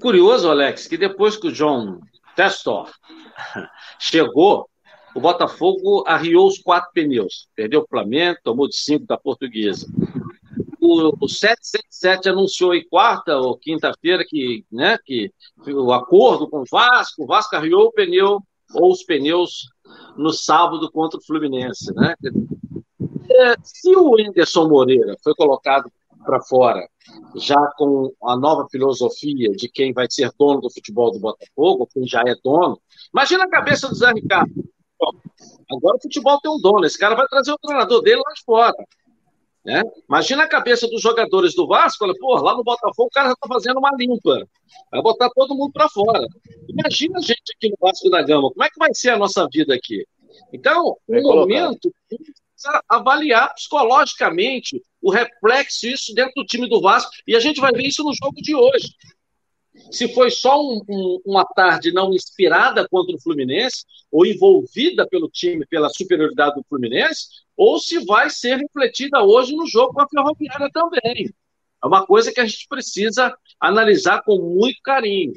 Curioso, Alex, que depois que o John Testor, chegou, o Botafogo arriou os quatro pneus. Perdeu o Flamengo, tomou de cinco da Portuguesa. O, o 777 anunciou em quarta ou quinta-feira que, né, que o acordo com o Vasco, o Vasco arriou o pneu ou os pneus no sábado contra o Fluminense. Né? É, se o Anderson Moreira foi colocado para fora, já com a nova filosofia de quem vai ser dono do futebol do Botafogo, quem já é dono, imagina a cabeça do Zé Ricardo. Agora o futebol tem um dono, esse cara vai trazer o treinador dele lá de fora. Né? Imagina a cabeça dos jogadores do Vasco, olha, pô, lá no Botafogo o cara já está fazendo uma limpa, vai botar todo mundo para fora. Imagina a gente aqui no Vasco da Gama, como é que vai ser a nossa vida aqui? Então, no momento, precisa avaliar psicologicamente o reflexo isso dentro do time do Vasco, e a gente vai ver isso no jogo de hoje se foi só um, um, uma tarde não inspirada contra o Fluminense, ou envolvida pelo time, pela superioridade do Fluminense, ou se vai ser refletida hoje no jogo com a Ferroviária também. É uma coisa que a gente precisa analisar com muito carinho.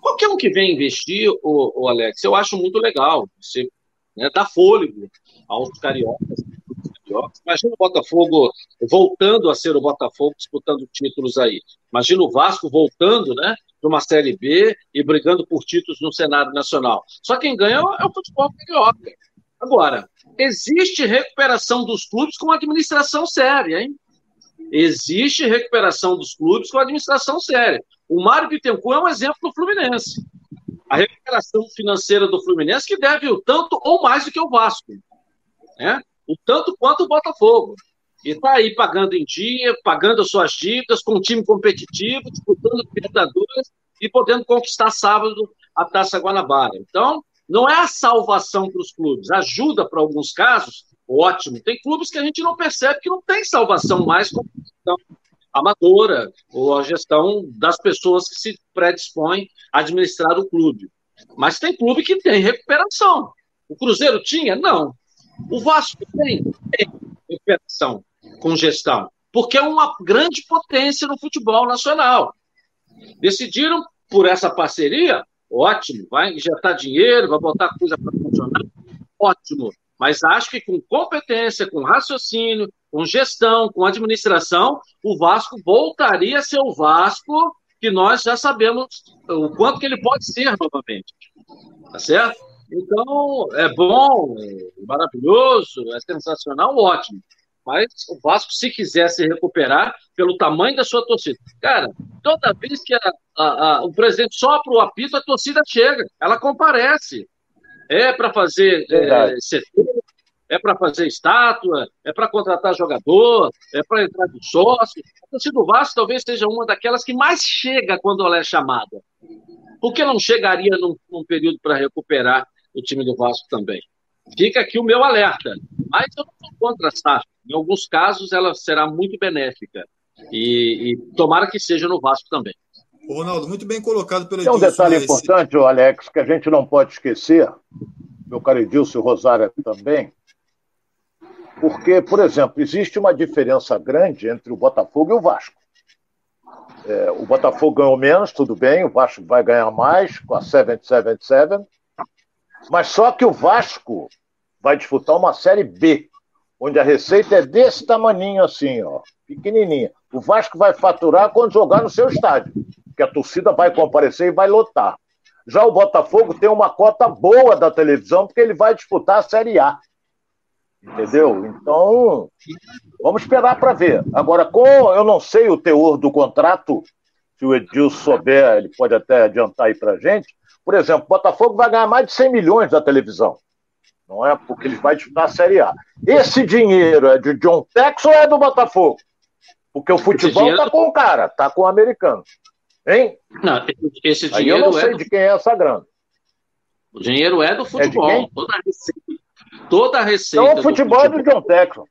Qualquer um que vem investir, o, o Alex, eu acho muito legal. Você né, dá fôlego aos cariocas, Imagina o Botafogo voltando a ser o Botafogo disputando títulos aí. Imagina o Vasco voltando, né? De uma Série B e brigando por títulos no cenário nacional. Só quem ganha é o futebol carioca. Agora, existe recuperação dos clubes com administração séria, hein? Existe recuperação dos clubes com administração séria. O Mário Bittencourt é um exemplo do Fluminense. A recuperação financeira do Fluminense que deve o tanto ou mais do que o Vasco. Né? o tanto quanto o Botafogo. E está aí pagando em dia, pagando as suas dívidas, com um time competitivo, disputando Libertadores e podendo conquistar sábado a Taça Guanabara. Então, não é a salvação para os clubes, ajuda para alguns casos, ótimo. Tem clubes que a gente não percebe que não tem salvação mais com a gestão amadora ou a gestão das pessoas que se predispõem a administrar o clube. Mas tem clube que tem recuperação. O Cruzeiro tinha? Não. O Vasco tem, tem recuperação com gestão, porque é uma grande potência no futebol nacional. Decidiram por essa parceria, ótimo, vai injetar dinheiro, vai botar coisa para funcionar, ótimo. Mas acho que com competência, com raciocínio, com gestão, com administração, o Vasco voltaria a ser o Vasco que nós já sabemos o quanto que ele pode ser novamente. Tá certo? Então, é bom, é maravilhoso, é sensacional, ótimo. Mas o Vasco, se quiser se recuperar pelo tamanho da sua torcida. Cara, toda vez que a, a, a, o presidente sopra o apito, a torcida chega, ela comparece. É para fazer é, é para fazer estátua, é para contratar jogador, é para entrar de sócio. A torcida do Vasco talvez seja uma daquelas que mais chega quando ela é chamada. Por que não chegaria num, num período para recuperar o time do Vasco também. Fica aqui o meu alerta. Mas eu não sou contra a SAF. Em alguns casos, ela será muito benéfica. E, e tomara que seja no Vasco também. Ronaldo, muito bem colocado pelo Tem um detalhe importante, Alex, que a gente não pode esquecer, meu caro Edilson e Rosária também, porque, por exemplo, existe uma diferença grande entre o Botafogo e o Vasco. É, o Botafogo ganhou menos, tudo bem, o Vasco vai ganhar mais com a 777, mas só que o Vasco vai disputar uma Série B, onde a receita é desse tamaninho assim, ó, pequenininha. O Vasco vai faturar quando jogar no seu estádio, que a torcida vai comparecer e vai lotar. Já o Botafogo tem uma cota boa da televisão, porque ele vai disputar a Série A. Entendeu? Então, vamos esperar para ver. Agora, com eu não sei o teor do contrato, se o Edilson souber, ele pode até adiantar aí para gente, por exemplo, o Botafogo vai ganhar mais de 100 milhões da televisão. Não é? Porque ele vai disputar a Série A. Esse dinheiro é de John Tex ou é do Botafogo? Porque o futebol dinheiro... tá com o cara, tá com o americano. Hein? Não, esse dinheiro Aí eu não sei é do... de quem é essa grana. O dinheiro é do futebol. É toda a receita. Toda a receita então o futebol, futebol é do John Texon.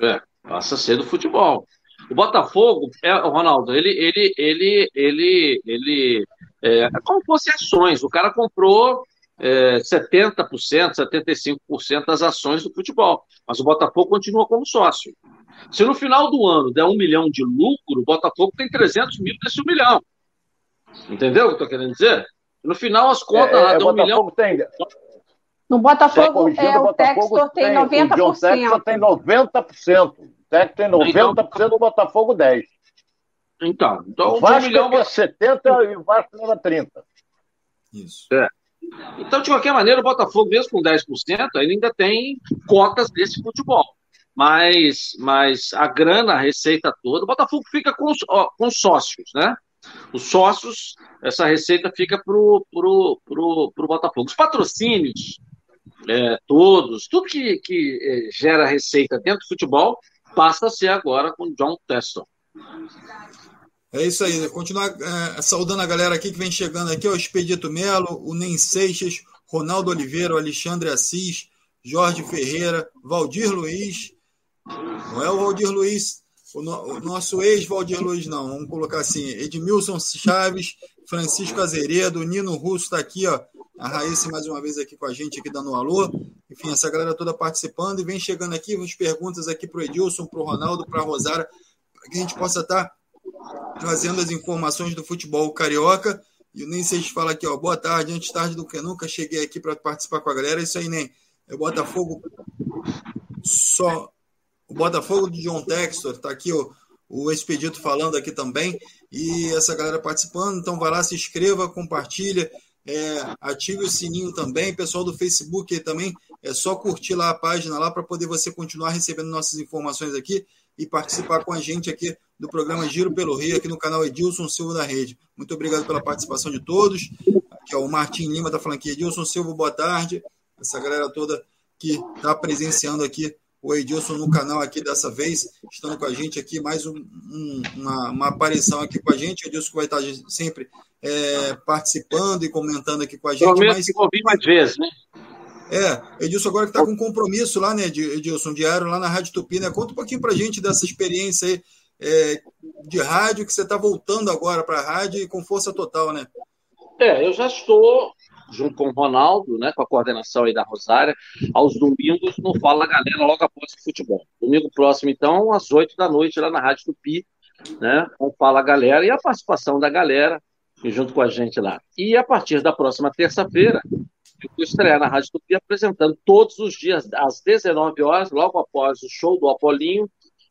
É, passa a ser do futebol. O Botafogo, é, Ronaldo, ele, ele, ele, ele, ele é, como fosse ações. O cara comprou é, 70%, 75% das ações do futebol. Mas o Botafogo continua como sócio. Se no final do ano der um milhão de lucro, o Botafogo tem 300 mil desse um milhão. Entendeu o que eu estou querendo dizer? No final, as contas é, lá é, dão um milhão. Tem... No Botafogo, é, o Textor tem, tem 90%. O John Textor tem 90%. O Textor tem 90%, então, o Botafogo 10%. Então, então o Vasco um milhão... é 70% e o Vasco leva 30%. Isso. É. Então, de qualquer maneira, o Botafogo, mesmo com 10%, ainda tem cotas desse futebol. Mas, mas a grana, a receita toda, o Botafogo fica com, com sócios, né? Os sócios, essa receita fica para o pro, pro, pro Botafogo. Os patrocínios, é, todos, tudo que, que é, gera receita dentro do futebol, passa a ser agora com John Teston. É isso aí, continuar é, saudando a galera aqui que vem chegando aqui, o Expedito Melo, o Nem Seixas, Ronaldo Oliveira, Alexandre Assis, Jorge Ferreira, Valdir Luiz, não é o Valdir Luiz, o, no, o nosso ex-Valdir Luiz, não, vamos colocar assim, Edmilson Chaves, Francisco Azeredo, Nino Russo está aqui, ó, a Raíssa mais uma vez aqui com a gente, aqui dando um alô. Enfim, essa galera toda participando e vem chegando aqui, as perguntas aqui para o Edilson, para o Ronaldo, para a Rosara, para que a gente possa estar tá trazendo as informações do futebol carioca. E o Nem Seis fala aqui, ó, boa tarde, antes tarde do que nunca, cheguei aqui para participar com a galera. É isso aí, Nem. É o Botafogo só. O Botafogo de John Textor, está aqui o, o Expedito falando aqui também. E essa galera participando. Então vai lá, se inscreva, compartilha. É, ative o sininho também, pessoal do Facebook também, é só curtir lá a página lá para poder você continuar recebendo nossas informações aqui e participar com a gente aqui do programa Giro pelo Rio, aqui no canal Edilson Silva da Rede. Muito obrigado pela participação de todos. Aqui, ó, o Martim Lima da aqui, Edilson Silva, boa tarde. Essa galera toda que está presenciando aqui o Edilson no canal aqui dessa vez, estando com a gente aqui, mais um, um, uma, uma, aparição aqui com a gente. O Edilson vai estar sempre é, participando e comentando aqui com a gente. Prometo mas... que vou vir mais vezes, né? É, Edilson agora que está com compromisso lá, né, Edilson, diário lá na Rádio Tupi, né? Conta um pouquinho para gente dessa experiência aí é, de rádio que você está voltando agora para a rádio e com força total, né? É, eu já estou junto com o Ronaldo, né, com a coordenação aí da Rosária, aos domingos no Fala Galera, logo após o futebol. Domingo próximo, então, às 8 da noite, lá na Rádio Tupi, né, com Fala Galera e a participação da galera junto com a gente lá. E a partir da próxima terça-feira, eu vou estrear na Rádio Tupi apresentando todos os dias, às 19 horas, logo após o show do Apolinho,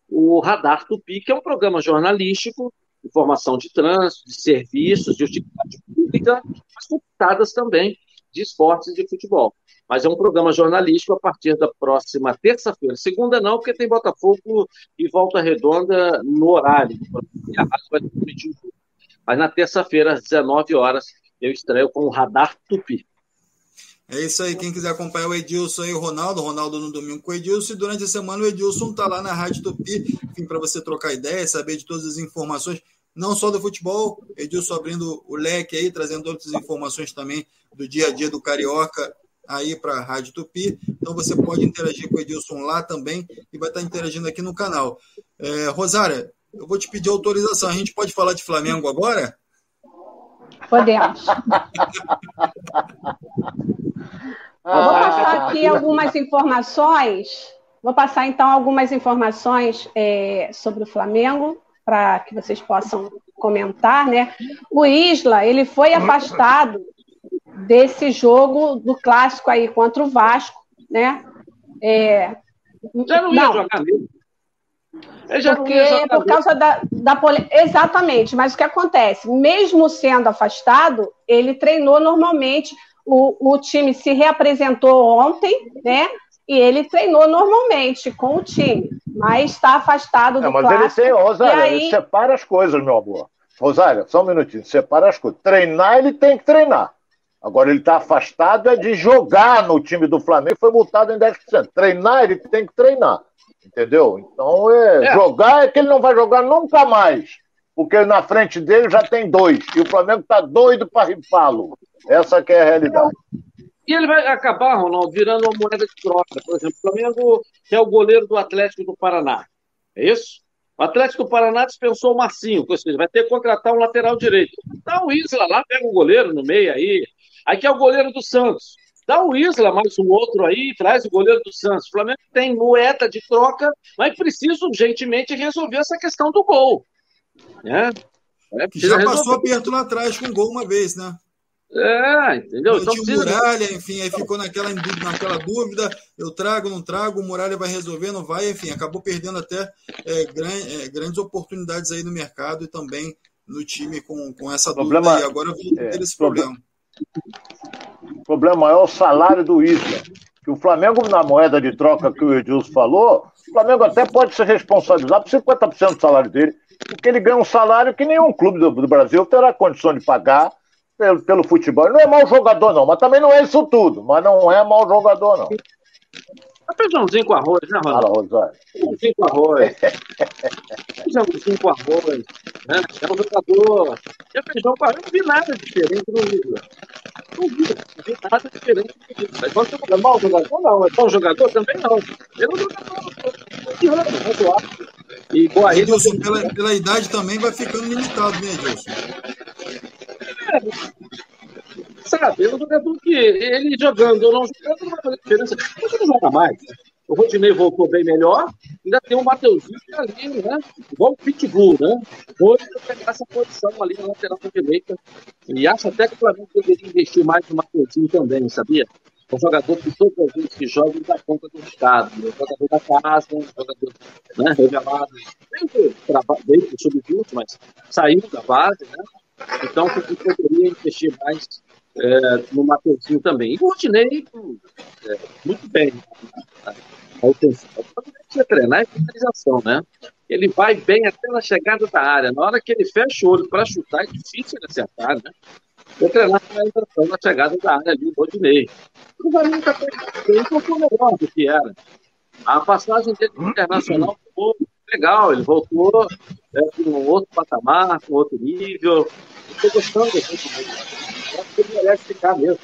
o Radar Tupi, que é um programa jornalístico, informação de trânsito, de serviços, de utilidade pública, mas contadas também de esportes e de futebol. Mas é um programa jornalístico a partir da próxima terça-feira. Segunda não, porque tem Botafogo e Volta Redonda no horário. A rádio vai transmitir o Mas na terça-feira, às 19 horas, eu estreio com o Radar Tupi. É isso aí, quem quiser acompanhar o Edilson e o Ronaldo, Ronaldo no domingo com o Edilson, e durante a semana o Edilson está lá na Rádio Tupi, enfim, para você trocar ideias, saber de todas as informações, não só do futebol, Edilson abrindo o leque aí, trazendo outras informações também do dia a dia do Carioca aí para a Rádio Tupi. Então você pode interagir com o Edilson lá também e vai estar interagindo aqui no canal. É, Rosária, eu vou te pedir autorização. A gente pode falar de Flamengo agora? Podemos. Ah, Vou passar aqui algumas informações. Vou passar então algumas informações é, sobre o Flamengo para que vocês possam comentar, né? O Isla ele foi afastado desse jogo do clássico aí contra o Vasco, né? É, já não ia não, jogar mesmo. Já porque por causa da, da poli... exatamente, mas o que acontece? Mesmo sendo afastado, ele treinou normalmente o, o time se reapresentou ontem, né? E ele treinou normalmente com o time, mas está afastado do é, mas clássico. Ele tem, Rosário, aí... ele separa as coisas, meu amor. Rosário, só um minutinho, separa as coisas. Treinar, ele tem que treinar. Agora, ele está afastado é de jogar no time do Flamengo, foi multado em 10%. Treinar, ele tem que treinar. Entendeu? Então, é, é. jogar é que ele não vai jogar nunca mais. Porque na frente dele já tem dois. E o Flamengo está doido para ripá-lo. Essa que é a realidade. E ele vai acabar, Ronaldo, virando uma moeda de troca. Por exemplo, o Flamengo é o goleiro do Atlético do Paraná. É isso? O Atlético do Paraná dispensou o Marcinho, ou seja, vai ter que contratar um lateral direito. Dá o Isla lá, pega um goleiro no meio aí. Aí que é o goleiro do Santos. Dá o Isla, mais um outro aí, traz o goleiro do Santos. O Flamengo tem moeda de troca, mas precisa urgentemente resolver essa questão do gol. Né? É, Já passou aperto lá atrás com gol uma vez, né? É, entendeu? Então, tinha Muralha, enfim, aí ficou naquela, naquela dúvida, eu trago, não trago, o Muralha vai resolver, não vai, enfim, acabou perdendo até é, gran, é, grandes oportunidades aí no mercado e também no time com, com essa problema, dúvida, e agora vem é, ter esse problema. O problema maior é o salário do Isla, que o Flamengo, na moeda de troca que o Edilson falou, o Flamengo até pode ser responsabilizado por 50% do salário dele, porque ele ganha um salário que nenhum clube do, do Brasil terá condição de pagar pelo, pelo futebol. Ele não é mau jogador, não, mas também não é isso tudo. Mas não é mau jogador, não. É feijãozinho com arroz, né, Ronaldo? Fala, Rosário. Feijãozinho com arroz. feijãozinho com arroz. Né? É um jogador. É feijão com arroz. Não vi nada diferente no livro. Não vi, não vi nada diferente no livro. Mas você é mau jogador? Não. É bom jogador? Também não. Ele é um jogador. Razoável. E boa ele. Edilson, pela, pela idade também vai ficando limitado, né, Edilson? Sabe, é um jogador que ele jogando ou não jogando não vai fazer diferença. Mas ele não joga mais. O Rodinei voltou bem melhor, ainda tem o Mateuzinho é ali, né? Igual o Pitbull, né? Hoje pegar essa posição ali na lateral direita. E acho até que o Flamengo deveria investir mais no Mateuzinho também, sabia? um jogador que todas as vezes que joga, dá conta do estado. Um jogador da casa, um jogador né, revelado, desde o sub-20, mas saiu da base, né? Então, poderia investir mais é, no Mateuzinho também. E o Rodinei, é, muito bem. A ofensiva. Precisa treinar a finalização, né? Ele vai bem até na chegada da área. Na hora que ele fecha o olho para chutar, é difícil ele acertar, né? Vou treinar a finalização na chegada da área ali, o Rodinei. O Valinho está um melhor do que era. A passagem dele internacional foi legal, ele voltou é, com outro patamar, com outro nível. Estou gostando desse Acho que ele merece ficar mesmo.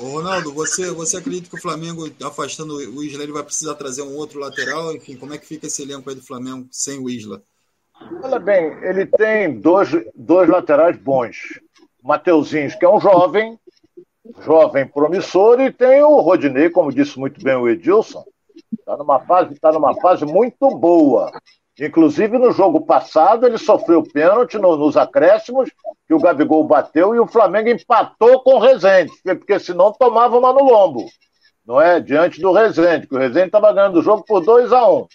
Ô, Ronaldo, você, você acredita que o Flamengo, afastando o Isla, ele vai precisar trazer um outro lateral? Enfim, como é que fica esse elenco aí do Flamengo sem o Isla? Olha bem, ele tem dois, dois laterais bons. Mateuzinho, que é um jovem, jovem promissor, e tem o Rodinei, como disse muito bem o Edilson, está numa fase, tá numa fase muito boa. Inclusive, no jogo passado, ele sofreu pênalti no, nos acréscimos, que o Gabigol bateu e o Flamengo empatou com o Rezende, porque senão tomava uma no lombo, não é? Diante do Rezende, que o Rezende estava ganhando o jogo por 2 a 1 um.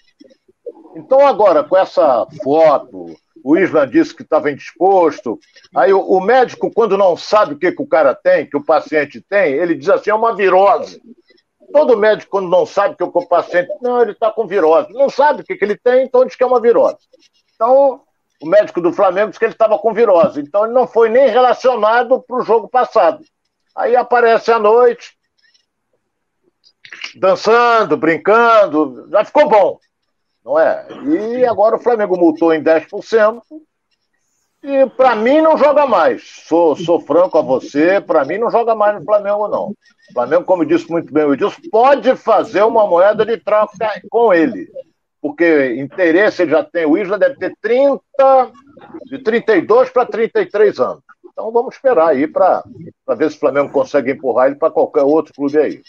Então, agora, com essa foto, o Isla disse que estava indisposto. Aí o, o, médico, quando não sabe o que, que o cara tem, que o paciente tem, ele diz assim: é uma virose. Todo médico, quando não sabe que o paciente. Não, ele está com virose. Não sabe o que, que ele tem, então diz que é uma virose. Então, o médico do Flamengo disse que ele estava com virose. Então, ele não foi nem relacionado para o jogo passado. Aí aparece à noite, dançando, brincando, já ficou bom. Não é? E agora o Flamengo multou em 10%. E para mim não joga mais. Sou, sou franco a você, para mim não joga mais no Flamengo, não. O Flamengo, como disse muito bem o Edilson, pode fazer uma moeda de troca com ele. Porque interesse ele já tem, o Isla deve ter 30, de 32 para 33 anos. Então vamos esperar aí para ver se o Flamengo consegue empurrar ele para qualquer outro clube aí.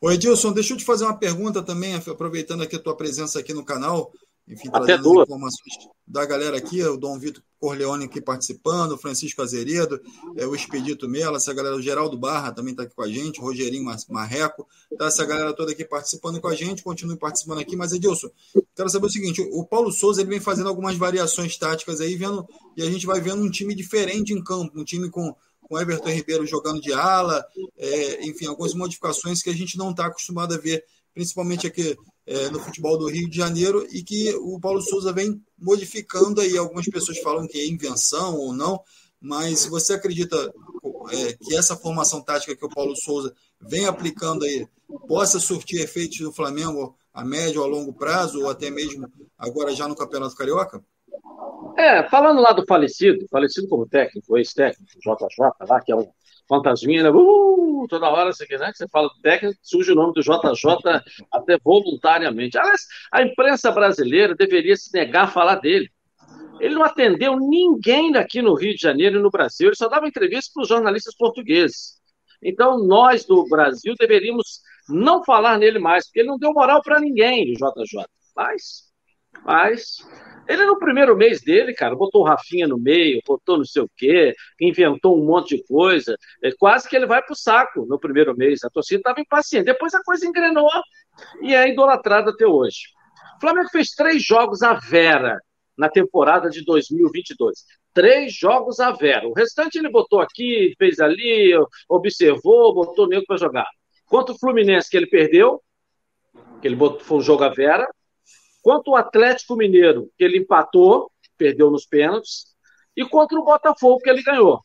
Ô Edilson, deixa eu te fazer uma pergunta também, aproveitando aqui a tua presença aqui no canal. Enfim, Até trazendo duas. informações da galera aqui, o Dom Vitor Corleone aqui participando, o Francisco Azeredo, é, o Expedito Mela, essa galera, o Geraldo Barra também está aqui com a gente, o Rogerinho Marreco, tá essa galera toda aqui participando com a gente, continue participando aqui, mas Edilson, quero saber o seguinte, o Paulo Souza ele vem fazendo algumas variações táticas aí, vendo, e a gente vai vendo um time diferente em campo, um time com com Everton Ribeiro jogando de ala, é, enfim, algumas modificações que a gente não está acostumado a ver, principalmente aqui é, no futebol do Rio de Janeiro e que o Paulo Souza vem modificando aí. Algumas pessoas falam que é invenção ou não, mas você acredita é, que essa formação tática que o Paulo Souza vem aplicando aí possa surtir efeitos no Flamengo a médio ou a longo prazo, ou até mesmo agora já no Campeonato Carioca? É, falando lá do falecido, falecido como técnico, ex-técnico, JJ, lá, que é um fantasminha, né? Uh, toda hora você, né, que você fala técnico, surge o nome do JJ até voluntariamente. Aliás, a imprensa brasileira deveria se negar a falar dele. Ele não atendeu ninguém aqui no Rio de Janeiro e no Brasil, ele só dava entrevista para os jornalistas portugueses. Então, nós do Brasil deveríamos não falar nele mais, porque ele não deu moral para ninguém, o JJ. Mas, mas Ele, no primeiro mês dele, cara, botou o Rafinha no meio, botou não sei o quê, inventou um monte de coisa. É, quase que ele vai pro saco no primeiro mês. A torcida estava impaciente. Depois a coisa engrenou e é idolatrada até hoje. O Flamengo fez três jogos à vera na temporada de 2022. Três jogos à vera. O restante ele botou aqui, fez ali, observou, botou nego para jogar. Quanto o Fluminense, que ele perdeu, que ele botou, foi um jogo à vera. Quanto o Atlético Mineiro, que ele empatou, perdeu nos pênaltis. E contra o Botafogo, que ele ganhou.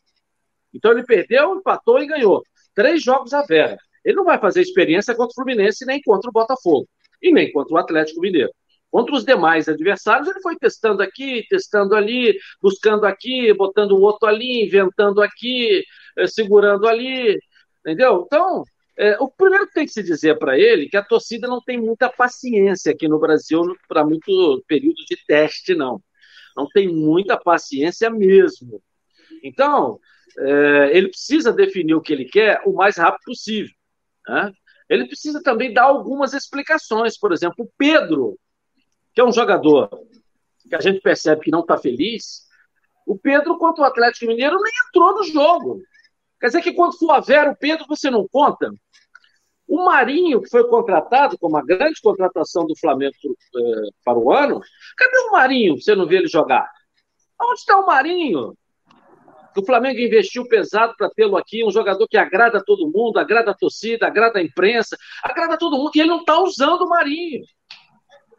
Então ele perdeu, empatou e ganhou. Três jogos à vera. Ele não vai fazer experiência contra o Fluminense, nem contra o Botafogo. E nem contra o Atlético Mineiro. Contra os demais adversários, ele foi testando aqui, testando ali, buscando aqui, botando o outro ali, inventando aqui, eh, segurando ali, entendeu? Então, é, o primeiro que tem que se dizer para ele é que a torcida não tem muita paciência aqui no Brasil para muito período de teste, não. Não tem muita paciência mesmo. Então, é, ele precisa definir o que ele quer o mais rápido possível. Né? Ele precisa também dar algumas explicações. Por exemplo, o Pedro, que é um jogador que a gente percebe que não está feliz, o Pedro, contra o Atlético Mineiro, nem entrou no jogo. Quer dizer que quando for a Vera, o Pedro você não conta? O Marinho, que foi contratado como a grande contratação do Flamengo eh, para o ano, cadê o Marinho? Você não vê ele jogar? Onde está o Marinho? O Flamengo investiu pesado para tê-lo aqui, um jogador que agrada todo mundo, agrada a torcida, agrada a imprensa, agrada todo mundo, e ele não está usando o Marinho.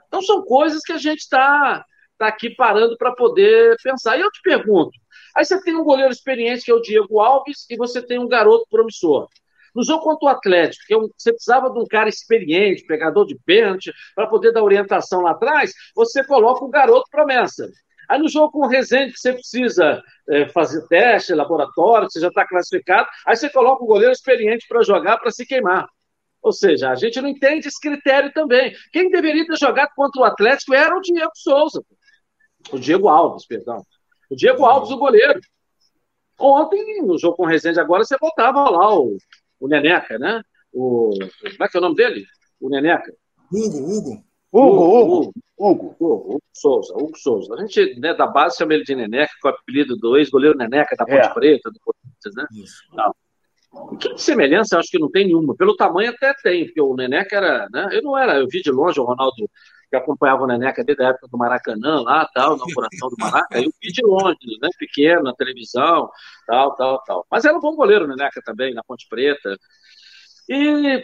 Então são coisas que a gente está tá aqui parando para poder pensar. E eu te pergunto, aí você tem um goleiro experiente, que é o Diego Alves, e você tem um garoto promissor. No jogo contra o Atlético, que é um, você precisava de um cara experiente, pegador de pênalti, para poder dar orientação lá atrás, você coloca um garoto promessa. Aí no jogo com o Rezende, que você precisa é, fazer teste, laboratório, você já está classificado, aí você coloca um goleiro experiente para jogar, para se queimar. Ou seja, a gente não entende esse critério também. Quem deveria ter jogado contra o Atlético era o Diego Souza. O Diego Alves, perdão. O Diego Alves, o goleiro. Ontem, no jogo com o Rezende, agora você botava lá o, o Neneca, né? O, como é que é o nome dele? O Neneca. Hugo, Hugo. Hugo, Hugo. Hugo. Hugo, Souza, Hugo Souza. A gente, né, da base, chama ele de Neneca, com o apelido do ex-goleiro Neneca, da Ponte é. Preta, do Corinthians, né? Não. Que semelhança, eu acho que não tem nenhuma. Pelo tamanho até tem, porque o Neneca era, né? Eu não era, eu vi de longe o Ronaldo que acompanhava o Neneca desde a época do Maracanã, lá, tal, na coração do Maraca, eu vi de longe, né, pequeno, na televisão, tal, tal, tal. Mas era um bom goleiro, o Neneca também, na Ponte Preta. E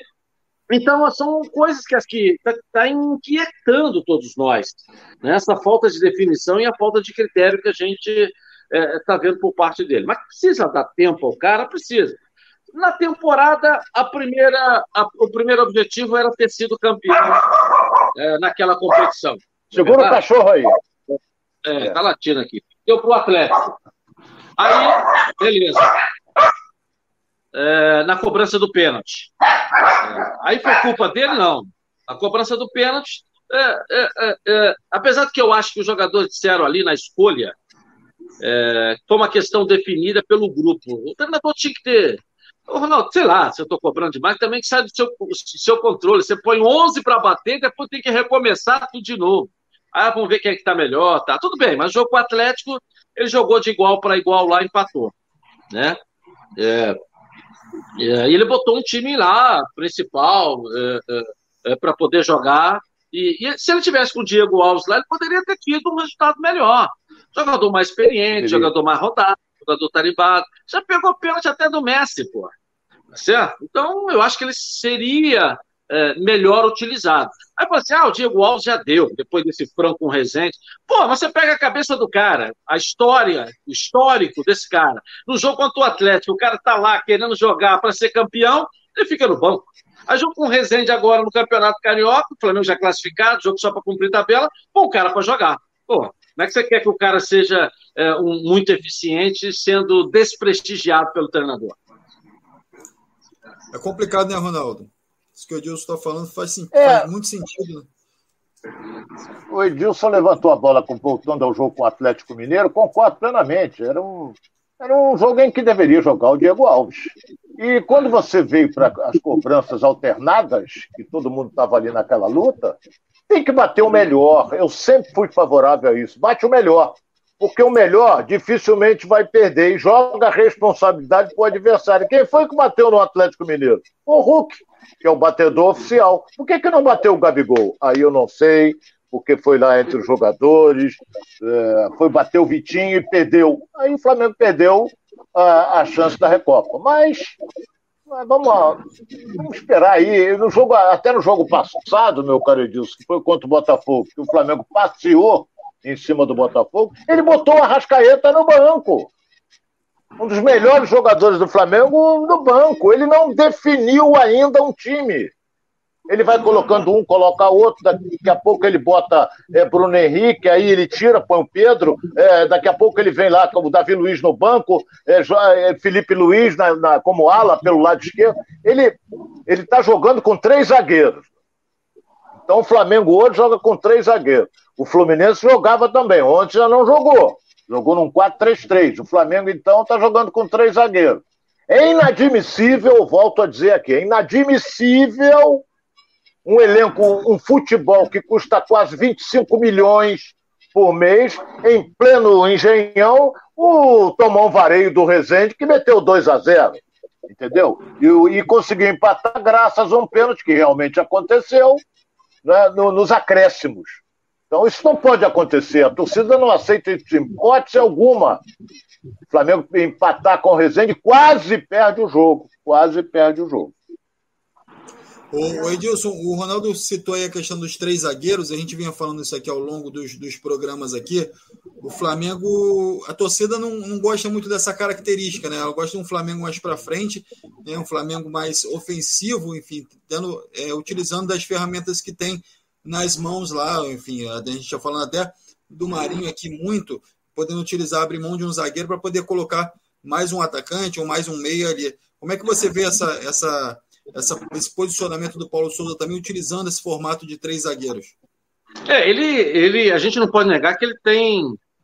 então, são coisas que que está tá inquietando todos nós. Né? Essa falta de definição e a falta de critério que a gente está é, tá vendo por parte dele. Mas precisa dar tempo ao cara? Precisa. Na temporada, a primeira, a, o primeiro objetivo era ter sido campeão é, naquela competição. Segura o cachorro aí. É, tá latindo aqui. Deu pro Atlético. Aí, beleza. É, na cobrança do pênalti. É, aí foi culpa dele? Não. A cobrança do pênalti, é, é, é, apesar de que eu acho que os jogadores disseram ali na escolha, é, foi uma questão definida pelo grupo. O treinador tinha que ter Ô, Ronaldo, sei lá, se eu estou cobrando demais, também que sai do seu, seu controle. Você põe 11 para bater, depois tem que recomeçar tudo de novo. Ah, vamos ver quem é que está melhor, tá? Tudo bem, mas o jogo com o Atlético, ele jogou de igual para igual lá, empatou, né? É, é, e ele botou um time lá, principal, é, é, é para poder jogar. E, e, se ele tivesse com o Diego Alves lá, ele poderia ter tido um resultado melhor. Jogador mais experiente, jogador mais rodado jogador tarimbado. Já pegou pênalti até do Messi, pô. Tá certo? Então, eu acho que ele seria é, melhor utilizado. Aí você, assim, ah, o Diego Alves já deu, depois desse franco com o Rezende. Pô, você pega a cabeça do cara, a história, o histórico desse cara. No jogo contra o Atlético, o cara tá lá querendo jogar para ser campeão, ele fica no banco. Aí jogo com o Rezende agora no Campeonato Carioca, o Flamengo já classificado, jogo só para cumprir tabela, pô, o cara para jogar. Pô, como é que você quer que o cara seja é, um, muito eficiente sendo desprestigiado pelo treinador? É complicado, né, Ronaldo? Isso que o Edilson está falando faz, é. faz, muito sentido. Né? O Edilson levantou a bola voltando ao jogo com o Atlético Mineiro, concordo plenamente. Era um, era um jogo em que deveria jogar o Diego Alves. E quando você veio para as cobranças alternadas, que todo mundo estava ali naquela luta, tem que bater o melhor. Eu sempre fui favorável a isso. Bate o melhor. Porque o melhor dificilmente vai perder e joga a responsabilidade para o adversário. Quem foi que bateu no Atlético Mineiro? O Hulk, que é o batedor oficial. Por que, que não bateu o Gabigol? Aí eu não sei, porque foi lá entre os jogadores, é, foi bater o Vitinho e perdeu. Aí o Flamengo perdeu a, a chance da Recopa. Mas vamos lá, vamos esperar aí. No jogo, até no jogo passado, meu caro Edilson, que foi contra o Botafogo, que o Flamengo passeou em cima do Botafogo, ele botou a Rascaeta no banco. Um dos melhores jogadores do Flamengo no banco. Ele não definiu ainda um time. Ele vai colocando um, coloca outro, daqui a pouco ele bota é, Bruno Henrique, aí ele tira, põe o Pedro, é, daqui a pouco ele vem lá como Davi Luiz no banco, é, é, Felipe Luiz na, na, como ala pelo lado esquerdo. Ele está jogando com três zagueiros. Então o Flamengo hoje joga com três zagueiros. O Fluminense jogava também, ontem já não jogou. Jogou num 4-3-3. O Flamengo, então, está jogando com três zagueiros. É inadmissível, volto a dizer aqui, é inadmissível um elenco, um futebol que custa quase 25 milhões por mês, em pleno engenhão, o Tomão Vareio do Rezende, que meteu 2 a 0 entendeu? E, e, conseguiu empatar graças a um pênalti que realmente aconteceu né, no, nos acréscimos. Então isso não pode acontecer. A torcida não aceita isso em hipótese alguma. O Flamengo empatar com o Rezende quase perde o jogo. Quase perde o jogo. O, Edilson, o Ronaldo citou aí a questão dos três zagueiros, a gente vinha falando isso aqui ao longo dos, dos programas aqui. O Flamengo, a torcida não, não gosta muito dessa característica, né? Ela gosta de um Flamengo mais para frente, né? um Flamengo mais ofensivo, enfim, tendo, é, utilizando das ferramentas que tem nas mãos lá, enfim, a gente já falando até do Marinho aqui muito, podendo utilizar, abrir mão de um zagueiro para poder colocar mais um atacante ou mais um meia ali. Como é que você vê essa, essa essa, esse posicionamento do Paulo Souza também utilizando esse formato de três zagueiros. É, ele, ele, a gente não pode negar que ele tem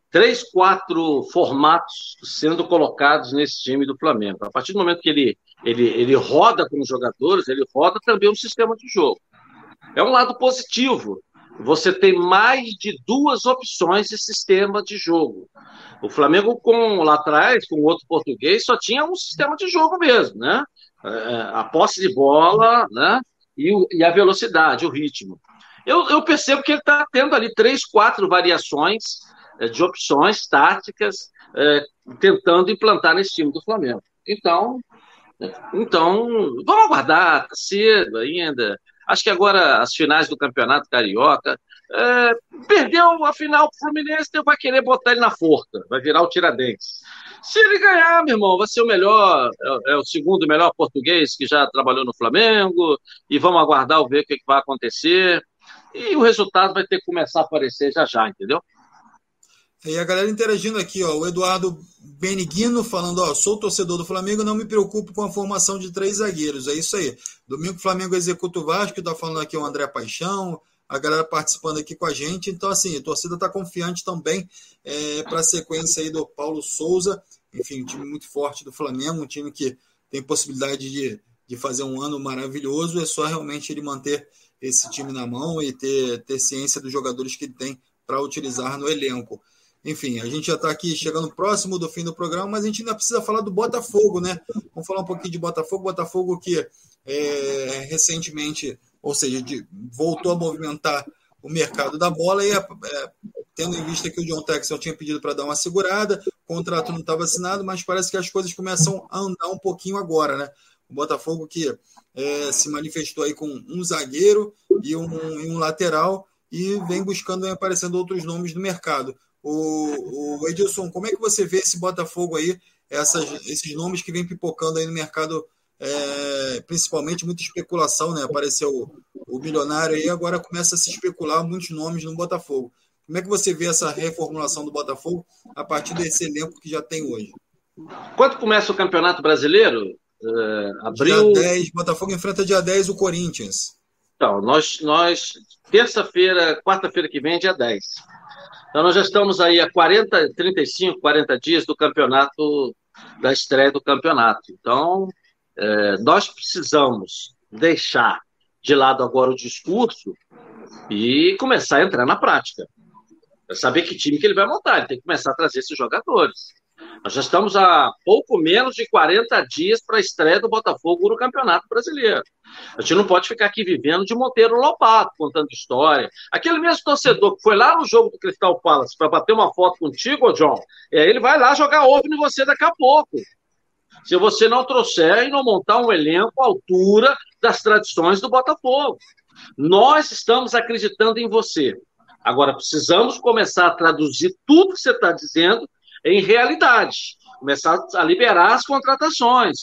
três, quatro formatos sendo colocados nesse time do Flamengo. A partir do momento que ele, ele, ele roda com os jogadores, ele roda também um sistema de jogo. É um lado positivo. Você tem mais de duas opções de sistema de jogo. O Flamengo, com lá atrás, com o outro português, só tinha um sistema de jogo mesmo, né? É, a posse de bola né? e, o, e a velocidade, o ritmo. Eu, eu percebo que ele está tendo ali três, quatro variações é, de opções táticas é, tentando implantar nesse time do Flamengo. Então, então vamos aguardar, tá cedo ainda. Acho que agora as finais do Campeonato Carioca. É, perdeu a final pro Fluminense, então vai querer botar ele na forca, vai virar o Tiradentes. Se ele ganhar, meu irmão, vai ser o melhor, é, é, o segundo melhor português que já trabalhou no Flamengo, e vamos aguardar ver o que, que vai acontecer. E o resultado vai ter que começar a aparecer já já, entendeu? E a galera interagindo aqui, ó, o Eduardo Beniguino falando, ó, sou torcedor do Flamengo, não me preocupo com a formação de três zagueiros. É isso aí. Domingo o Flamengo executa o Vasco, tá falando aqui o André Paixão, a galera participando aqui com a gente. Então, assim, a torcida está confiante também é, para a sequência aí do Paulo Souza. Enfim, um time muito forte do Flamengo, um time que tem possibilidade de, de fazer um ano maravilhoso. É só realmente ele manter esse time na mão e ter, ter ciência dos jogadores que ele tem para utilizar no elenco. Enfim, a gente já está aqui chegando próximo do fim do programa, mas a gente ainda precisa falar do Botafogo, né? Vamos falar um pouquinho de Botafogo. Botafogo que é, recentemente ou seja, de, voltou a movimentar o mercado da bola e, é, tendo em vista que o John Texel tinha pedido para dar uma segurada, o contrato não estava assinado, mas parece que as coisas começam a andar um pouquinho agora, né? O Botafogo que é, se manifestou aí com um zagueiro e um, e um lateral e vem buscando, vem aparecendo outros nomes no mercado. O, o Edilson, como é que você vê esse Botafogo aí, essas, esses nomes que vem pipocando aí no mercado é, principalmente muita especulação, né? Apareceu o, o milionário aí, agora começa a se especular muitos nomes no Botafogo. Como é que você vê essa reformulação do Botafogo a partir desse elenco que já tem hoje? Quando começa o Campeonato Brasileiro? Uh, abril... Dia 10, Botafogo enfrenta dia 10 o Corinthians. Então, nós, nós terça-feira, quarta-feira que vem, é dia 10. Então, nós já estamos aí a 40, 35, 40 dias do campeonato, da estreia do campeonato. Então, é, nós precisamos deixar de lado agora o discurso e começar a entrar na prática. Saber que time que ele vai montar, ele tem que começar a trazer esses jogadores. Nós já estamos há pouco menos de 40 dias para a estreia do Botafogo no Campeonato Brasileiro. A gente não pode ficar aqui vivendo de Monteiro Lopato, contando história. Aquele mesmo torcedor que foi lá no jogo do Crystal Palace para bater uma foto contigo, John, é, ele vai lá jogar ovo em você daqui a pouco. Se você não trouxer e não montar um elenco à altura das tradições do Botafogo. Nós estamos acreditando em você. Agora, precisamos começar a traduzir tudo que você está dizendo em realidade. Começar a liberar as contratações.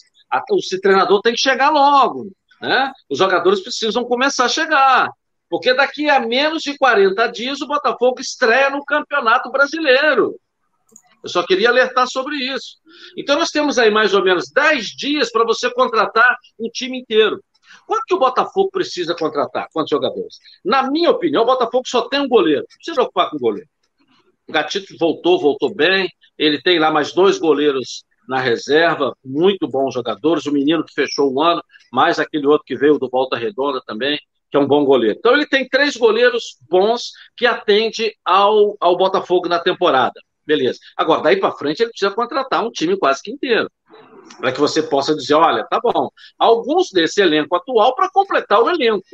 O treinador tem que chegar logo. Né? Os jogadores precisam começar a chegar. Porque daqui a menos de 40 dias o Botafogo estreia no Campeonato Brasileiro. Eu só queria alertar sobre isso. Então nós temos aí mais ou menos 10 dias para você contratar um time inteiro. Quanto que o Botafogo precisa contratar? Quantos jogadores? Na minha opinião, o Botafogo só tem um goleiro. Não precisa preocupar com o goleiro. O Gatito voltou, voltou bem. Ele tem lá mais dois goleiros na reserva, muito bons jogadores. O menino que fechou o ano, mais aquele outro que veio do Volta Redonda também, que é um bom goleiro. Então ele tem três goleiros bons que atende ao, ao Botafogo na temporada. Beleza. Agora, daí para frente, ele precisa contratar um time quase que inteiro para que você possa dizer, olha, tá bom, alguns desse elenco atual para completar o elenco.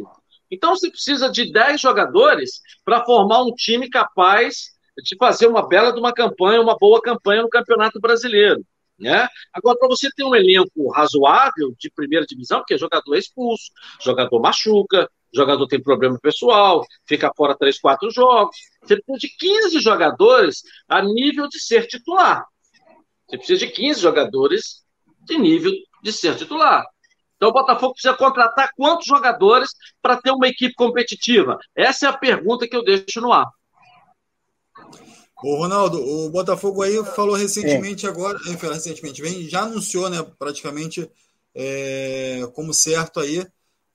Então você precisa de 10 jogadores para formar um time capaz de fazer uma bela de uma campanha, uma boa campanha no Campeonato Brasileiro. Né? Agora, para você ter um elenco razoável de primeira divisão, porque jogador é expulso, jogador machuca, jogador tem problema pessoal, fica fora 3, 4 jogos, você precisa de 15 jogadores a nível de ser titular. Você precisa de 15 jogadores de nível de ser titular. Então o Botafogo precisa contratar quantos jogadores para ter uma equipe competitiva? Essa é a pergunta que eu deixo no ar. O Ronaldo, o Botafogo aí falou recentemente é. agora, enfim, recentemente, vem, já anunciou, né, praticamente é, como certo aí,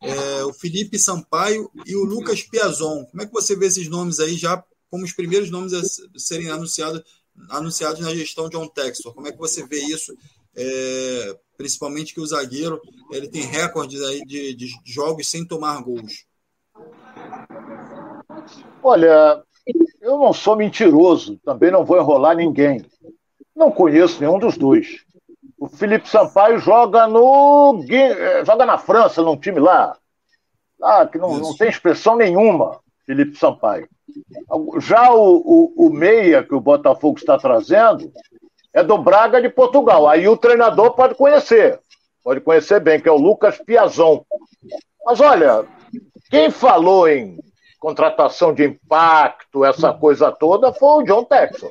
é, o Felipe Sampaio e o Lucas Piazon. Como é que você vê esses nomes aí já como os primeiros nomes a serem anunciados, anunciados na gestão de John Textor? Como é que você vê isso é, principalmente que o zagueiro ele tem recordes aí de, de jogos sem tomar gols. Olha, eu não sou mentiroso, também não vou enrolar ninguém. Não conheço nenhum dos dois. O Felipe Sampaio joga no joga na França, num time lá, lá que não, não tem expressão nenhuma. Felipe Sampaio. Já o, o, o meia que o Botafogo está trazendo é do Braga de Portugal. Aí o treinador pode conhecer, pode conhecer bem, que é o Lucas Piazon. Mas olha, quem falou em contratação de impacto, essa coisa toda, foi o John Texon.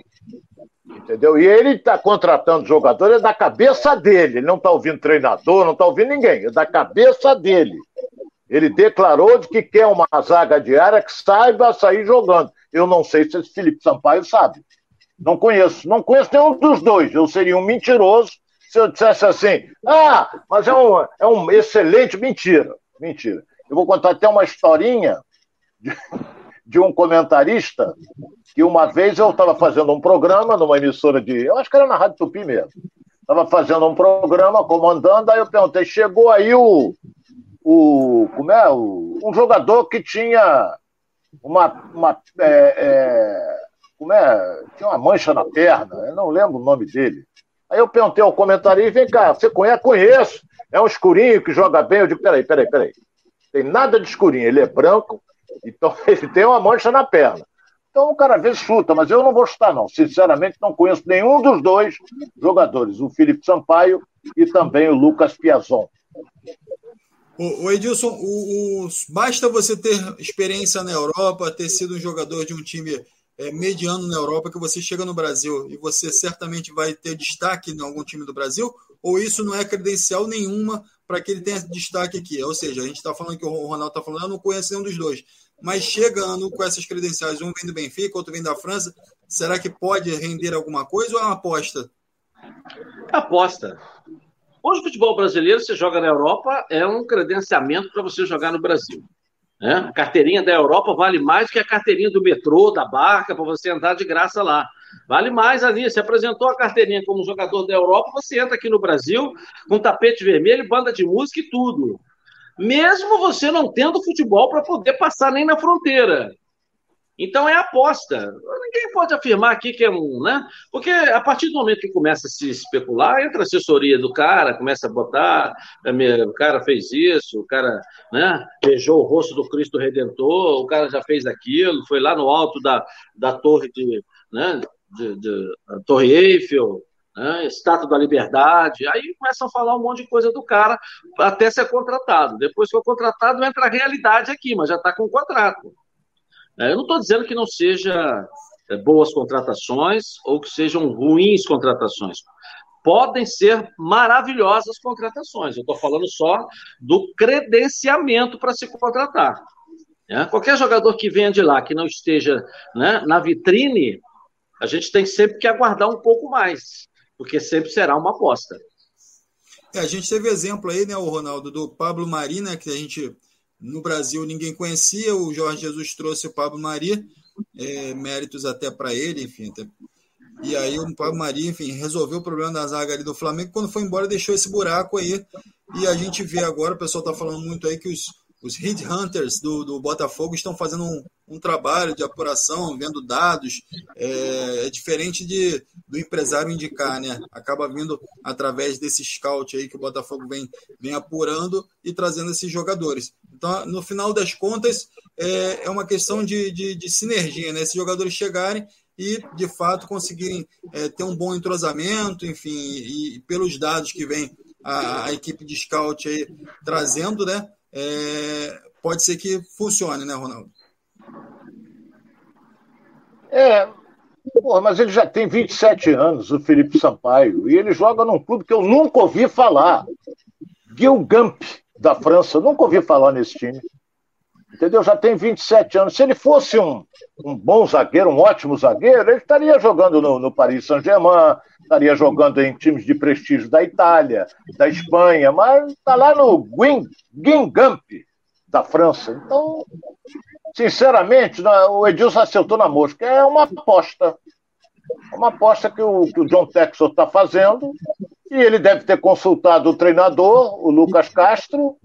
Entendeu? E ele está contratando jogadores da cabeça dele. Ele não está ouvindo treinador, não está ouvindo ninguém. É da cabeça dele. Ele declarou de que quer uma zaga diária que saiba sair jogando. Eu não sei se esse Felipe Sampaio sabe. Não conheço. Não conheço nenhum dos dois. Eu seria um mentiroso se eu dissesse assim: ah, mas é um, é um excelente. Mentira. Mentira. Eu vou contar até uma historinha de, de um comentarista que uma vez eu estava fazendo um programa numa emissora de. Eu acho que era na Rádio Tupi mesmo. Estava fazendo um programa, comandando, aí eu perguntei: chegou aí o. o como é? O, um jogador que tinha uma. uma é, é, é, tinha uma mancha na perna, eu não lembro o nome dele. Aí eu perguntei ao comentarista, vem cá, você conhece? Conheço. É um escurinho que joga bem. Eu digo, peraí, peraí, peraí. Tem nada de escurinho, ele é branco, então ele tem uma mancha na perna. Então o cara às vezes chuta, mas eu não vou chutar, não. Sinceramente, não conheço nenhum dos dois jogadores, o Felipe Sampaio e também o Lucas Piazon. O Edilson, o, o, basta você ter experiência na Europa, ter sido um jogador de um time é, mediano na Europa que você chega no Brasil e você certamente vai ter destaque em algum time do Brasil? Ou isso não é credencial nenhuma para que ele tenha destaque aqui? Ou seja, a gente está falando que o Ronaldo está falando, eu não conheço nenhum dos dois. Mas chegando com essas credenciais, um vem do Benfica, outro vem da França, será que pode render alguma coisa ou é uma aposta? É aposta. Hoje o futebol brasileiro, você joga na Europa, é um credenciamento para você jogar no Brasil. Né? A carteirinha da Europa vale mais que a carteirinha do metrô, da barca, para você andar de graça lá. Vale mais ali. Você apresentou a carteirinha como jogador da Europa, você entra aqui no Brasil com tapete vermelho, banda de música e tudo. mesmo você não tendo futebol para poder passar nem na fronteira. Então é aposta. Ninguém pode afirmar aqui que é um, né? Porque a partir do momento que começa a se especular, entra a assessoria do cara, começa a botar, é, o cara fez isso, o cara, né, beijou o rosto do Cristo Redentor, o cara já fez aquilo, foi lá no alto da, da torre de, né, de, de Torre Eiffel, né, Estátua da Liberdade, aí começam a falar um monte de coisa do cara até ser contratado. Depois que for contratado, entra a realidade aqui, mas já está com o contrato. É, eu não estou dizendo que não seja é, boas contratações ou que sejam ruins contratações. Podem ser maravilhosas contratações. Eu estou falando só do credenciamento para se contratar. É, qualquer jogador que venha de lá, que não esteja né, na vitrine, a gente tem sempre que aguardar um pouco mais, porque sempre será uma aposta. É, a gente teve exemplo aí, né, o Ronaldo, do Pablo Marina, né, que a gente no Brasil ninguém conhecia, o Jorge Jesus trouxe o Pablo Mari, é, méritos até para ele, enfim. Até... E aí o Pablo Mari, enfim, resolveu o problema da zaga ali do Flamengo, quando foi embora deixou esse buraco aí. E a gente vê agora, o pessoal está falando muito aí que os, os Hunters do, do Botafogo estão fazendo um, um, trabalho de apuração, vendo dados. É, é, diferente de, do empresário indicar, né? Acaba vindo através desse scout aí que o Botafogo vem, vem apurando e trazendo esses jogadores. Então, no final das contas, é, é uma questão de, de, de sinergia, né? Esses jogadores chegarem e, de fato, conseguirem é, ter um bom entrosamento, enfim, e, e pelos dados que vem a, a, equipe de scout aí trazendo, né? É, pode ser que funcione, né, Ronaldo? É, porra, mas ele já tem 27 anos, o Felipe Sampaio, e ele joga num clube que eu nunca ouvi falar. Gilgamp, da França, nunca ouvi falar nesse time. Entendeu? Já tem 27 anos. Se ele fosse um, um bom zagueiro, um ótimo zagueiro, ele estaria jogando no, no Paris Saint-Germain, estaria jogando em times de prestígio da Itália, da Espanha, mas está lá no Guingamp da França. Então, sinceramente, o Edilson acertou na mosca. É uma aposta. Uma aposta que o, que o John Texor está fazendo. E ele deve ter consultado o treinador, o Lucas Castro,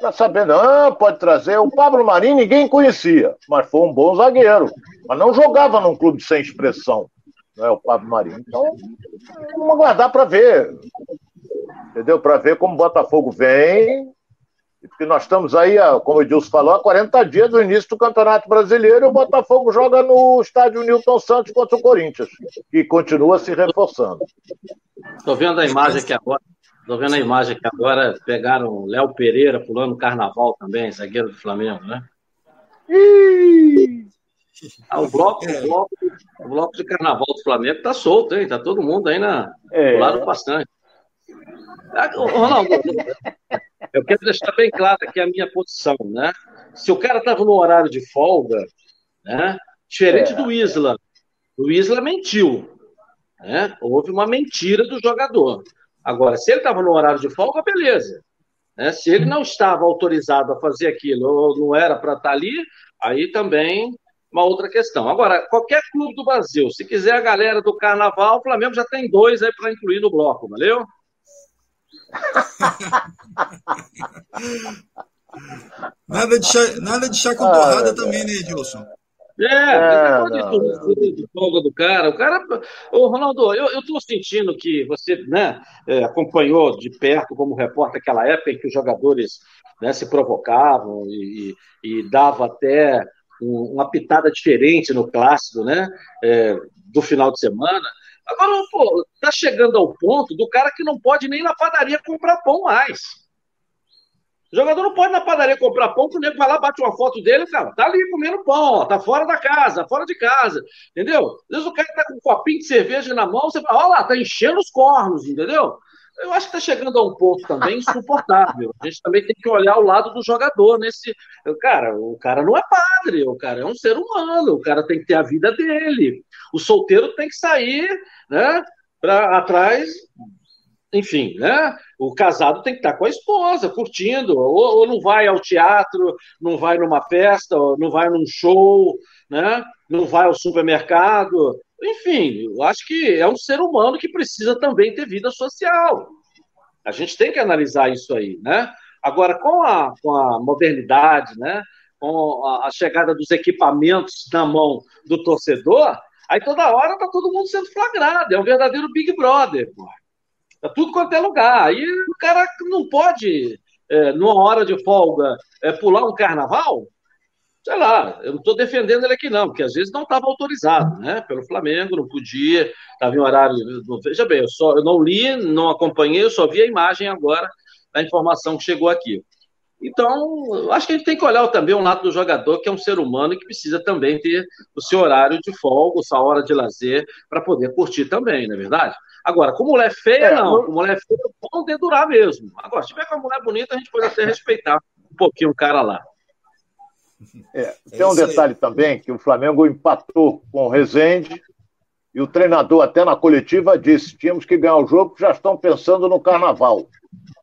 para saber, não, pode trazer. O Pablo Marinho ninguém conhecia, mas foi um bom zagueiro. Mas não jogava num clube sem expressão é o Pablo Marinho. Então, vamos aguardar para ver. Entendeu? Para ver como o Botafogo vem. Porque nós estamos aí, como o Edilson falou, há 40 dias do início do Campeonato Brasileiro e o Botafogo joga no estádio Newton Santos contra o Corinthians, que continua se reforçando. Estou vendo a imagem aqui agora. Estou vendo a imagem que agora pegaram Léo Pereira pulando carnaval também, zagueiro do Flamengo, né? Ah, o, bloco, é. o, bloco, o bloco de carnaval do Flamengo tá solto, hein? Tá todo mundo aí na, é. lado bastante. Ah, Ronaldo, eu quero deixar bem claro aqui a minha posição, né? Se o cara tava no horário de folga, né? Diferente é. do Isla. O Isla mentiu. Né? Houve uma mentira do jogador. Agora, se ele estava no horário de folga, beleza. Né? Se ele não estava autorizado a fazer aquilo ou não era para estar tá ali, aí também uma outra questão. Agora, qualquer clube do Brasil, se quiser a galera do Carnaval, o Flamengo já tem dois aí para incluir no bloco, valeu? nada, de chá, nada de chá com torrada ah, também, né, Edilson? É, é de folga do cara. O cara. Ô, Ronaldo, eu, tô sentindo que você né, é, acompanhou de perto como repórter aquela época em que os jogadores né, se provocavam e, e, e dava até uma pitada diferente no clássico, né? É, do final de semana. Agora, pô, tá chegando ao ponto do cara que não pode nem na padaria comprar pão mais. O jogador não pode na padaria comprar pão, que o nego vai lá, bate uma foto dele, cara, tá ali comendo pão, ó, tá fora da casa, fora de casa, entendeu? Às vezes o cara tá com um copinho de cerveja na mão, você fala, ó lá, tá enchendo os cornos, entendeu? eu acho que está chegando a um ponto também insuportável. A gente também tem que olhar o lado do jogador nesse. Cara, o cara não é padre, o cara é um ser humano, o cara tem que ter a vida dele. O solteiro tem que sair, né, para atrás. Enfim, né? O casado tem que estar com a esposa, curtindo, ou, ou não vai ao teatro, não vai numa festa, não vai num show, né? Não vai ao supermercado, enfim, eu acho que é um ser humano que precisa também ter vida social. A gente tem que analisar isso aí, né? Agora, com a, com a modernidade, né? com a, a chegada dos equipamentos na mão do torcedor, aí toda hora está todo mundo sendo flagrado. É um verdadeiro Big Brother. Pô. Tá tudo quanto é lugar. Aí o cara não pode, é, numa hora de folga, é, pular um carnaval. Sei lá, eu não estou defendendo ele aqui, não, porque às vezes não estava autorizado, né? Pelo Flamengo, não podia, estava em horário. Veja bem, eu, só, eu não li, não acompanhei, eu só vi a imagem agora da informação que chegou aqui. Então, acho que a gente tem que olhar também um lado do jogador, que é um ser humano e que precisa também ter o seu horário de folga, sua hora de lazer, para poder curtir também, não é verdade? Agora, com mulher feia, é, não. Com mulher feia, vão dedurar mesmo. Agora, se tiver com uma mulher bonita, a gente pode até respeitar um pouquinho o cara lá. É, tem um detalhe também, que o Flamengo empatou com o Rezende, e o treinador até na coletiva disse, tínhamos que ganhar o jogo, já estão pensando no carnaval.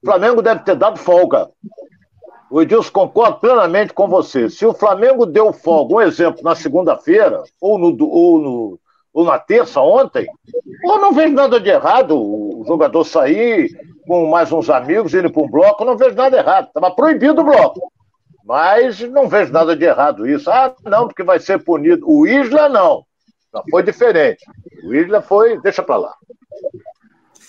O Flamengo deve ter dado folga. O Edilson concorda plenamente com você. Se o Flamengo deu folga, um exemplo, na segunda-feira, ou no, ou no ou na terça, ontem, eu não vejo nada de errado o jogador sair com mais uns amigos, indo para um bloco, não vejo nada errado. Estava proibido o bloco. Mas não vejo nada de errado isso. Ah, não, porque vai ser punido. O Isla não. Não, foi diferente. O Isla foi. Deixa para lá.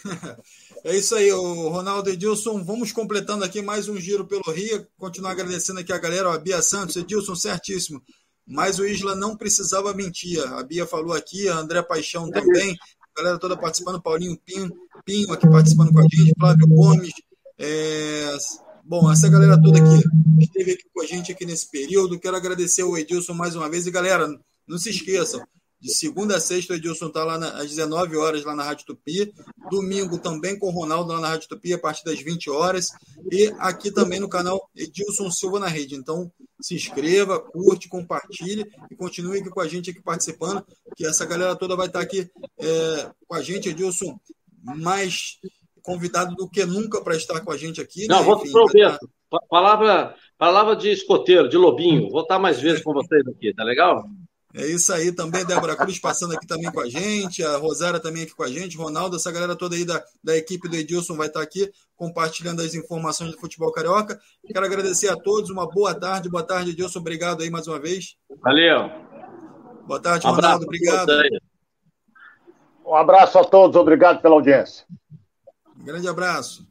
É isso aí, o Ronaldo Edilson. Vamos completando aqui mais um giro pelo Rio. Continuar agradecendo aqui a galera, a Bia Santos, Edilson, certíssimo mas o Isla não precisava mentir. A Bia falou aqui, a André Paixão também, a galera toda participando, Paulinho Pinho, Pinho aqui participando com a gente, Flávio Gomes. É... Bom, essa galera toda aqui esteve aqui com a gente aqui nesse período. Quero agradecer ao Edilson mais uma vez. E galera, não se esqueçam, de segunda a sexta, o Edilson está lá na, às 19 horas lá na Rádio Tupi. Domingo também com o Ronaldo lá na Rádio Tupi, a partir das 20 horas. E aqui também no canal Edilson Silva na Rede. Então, se inscreva, curte, compartilhe e continue aqui com a gente aqui participando, que essa galera toda vai estar aqui é, com a gente, Edilson, mais convidado do que nunca para estar com a gente aqui. Não, né? vou prometo. Estar... Palavra, palavra de escoteiro, de lobinho. Vou estar mais vezes com vocês aqui, tá legal? É isso aí também, Débora Cruz passando aqui também com a gente, a Rosária também aqui com a gente, Ronaldo, essa galera toda aí da, da equipe do Edilson vai estar aqui compartilhando as informações do futebol carioca. Quero agradecer a todos, uma boa tarde, boa tarde, Edilson, obrigado aí mais uma vez. Valeu. Boa tarde, Ronaldo, obrigado. Um abraço a todos, obrigado pela audiência. Um grande abraço.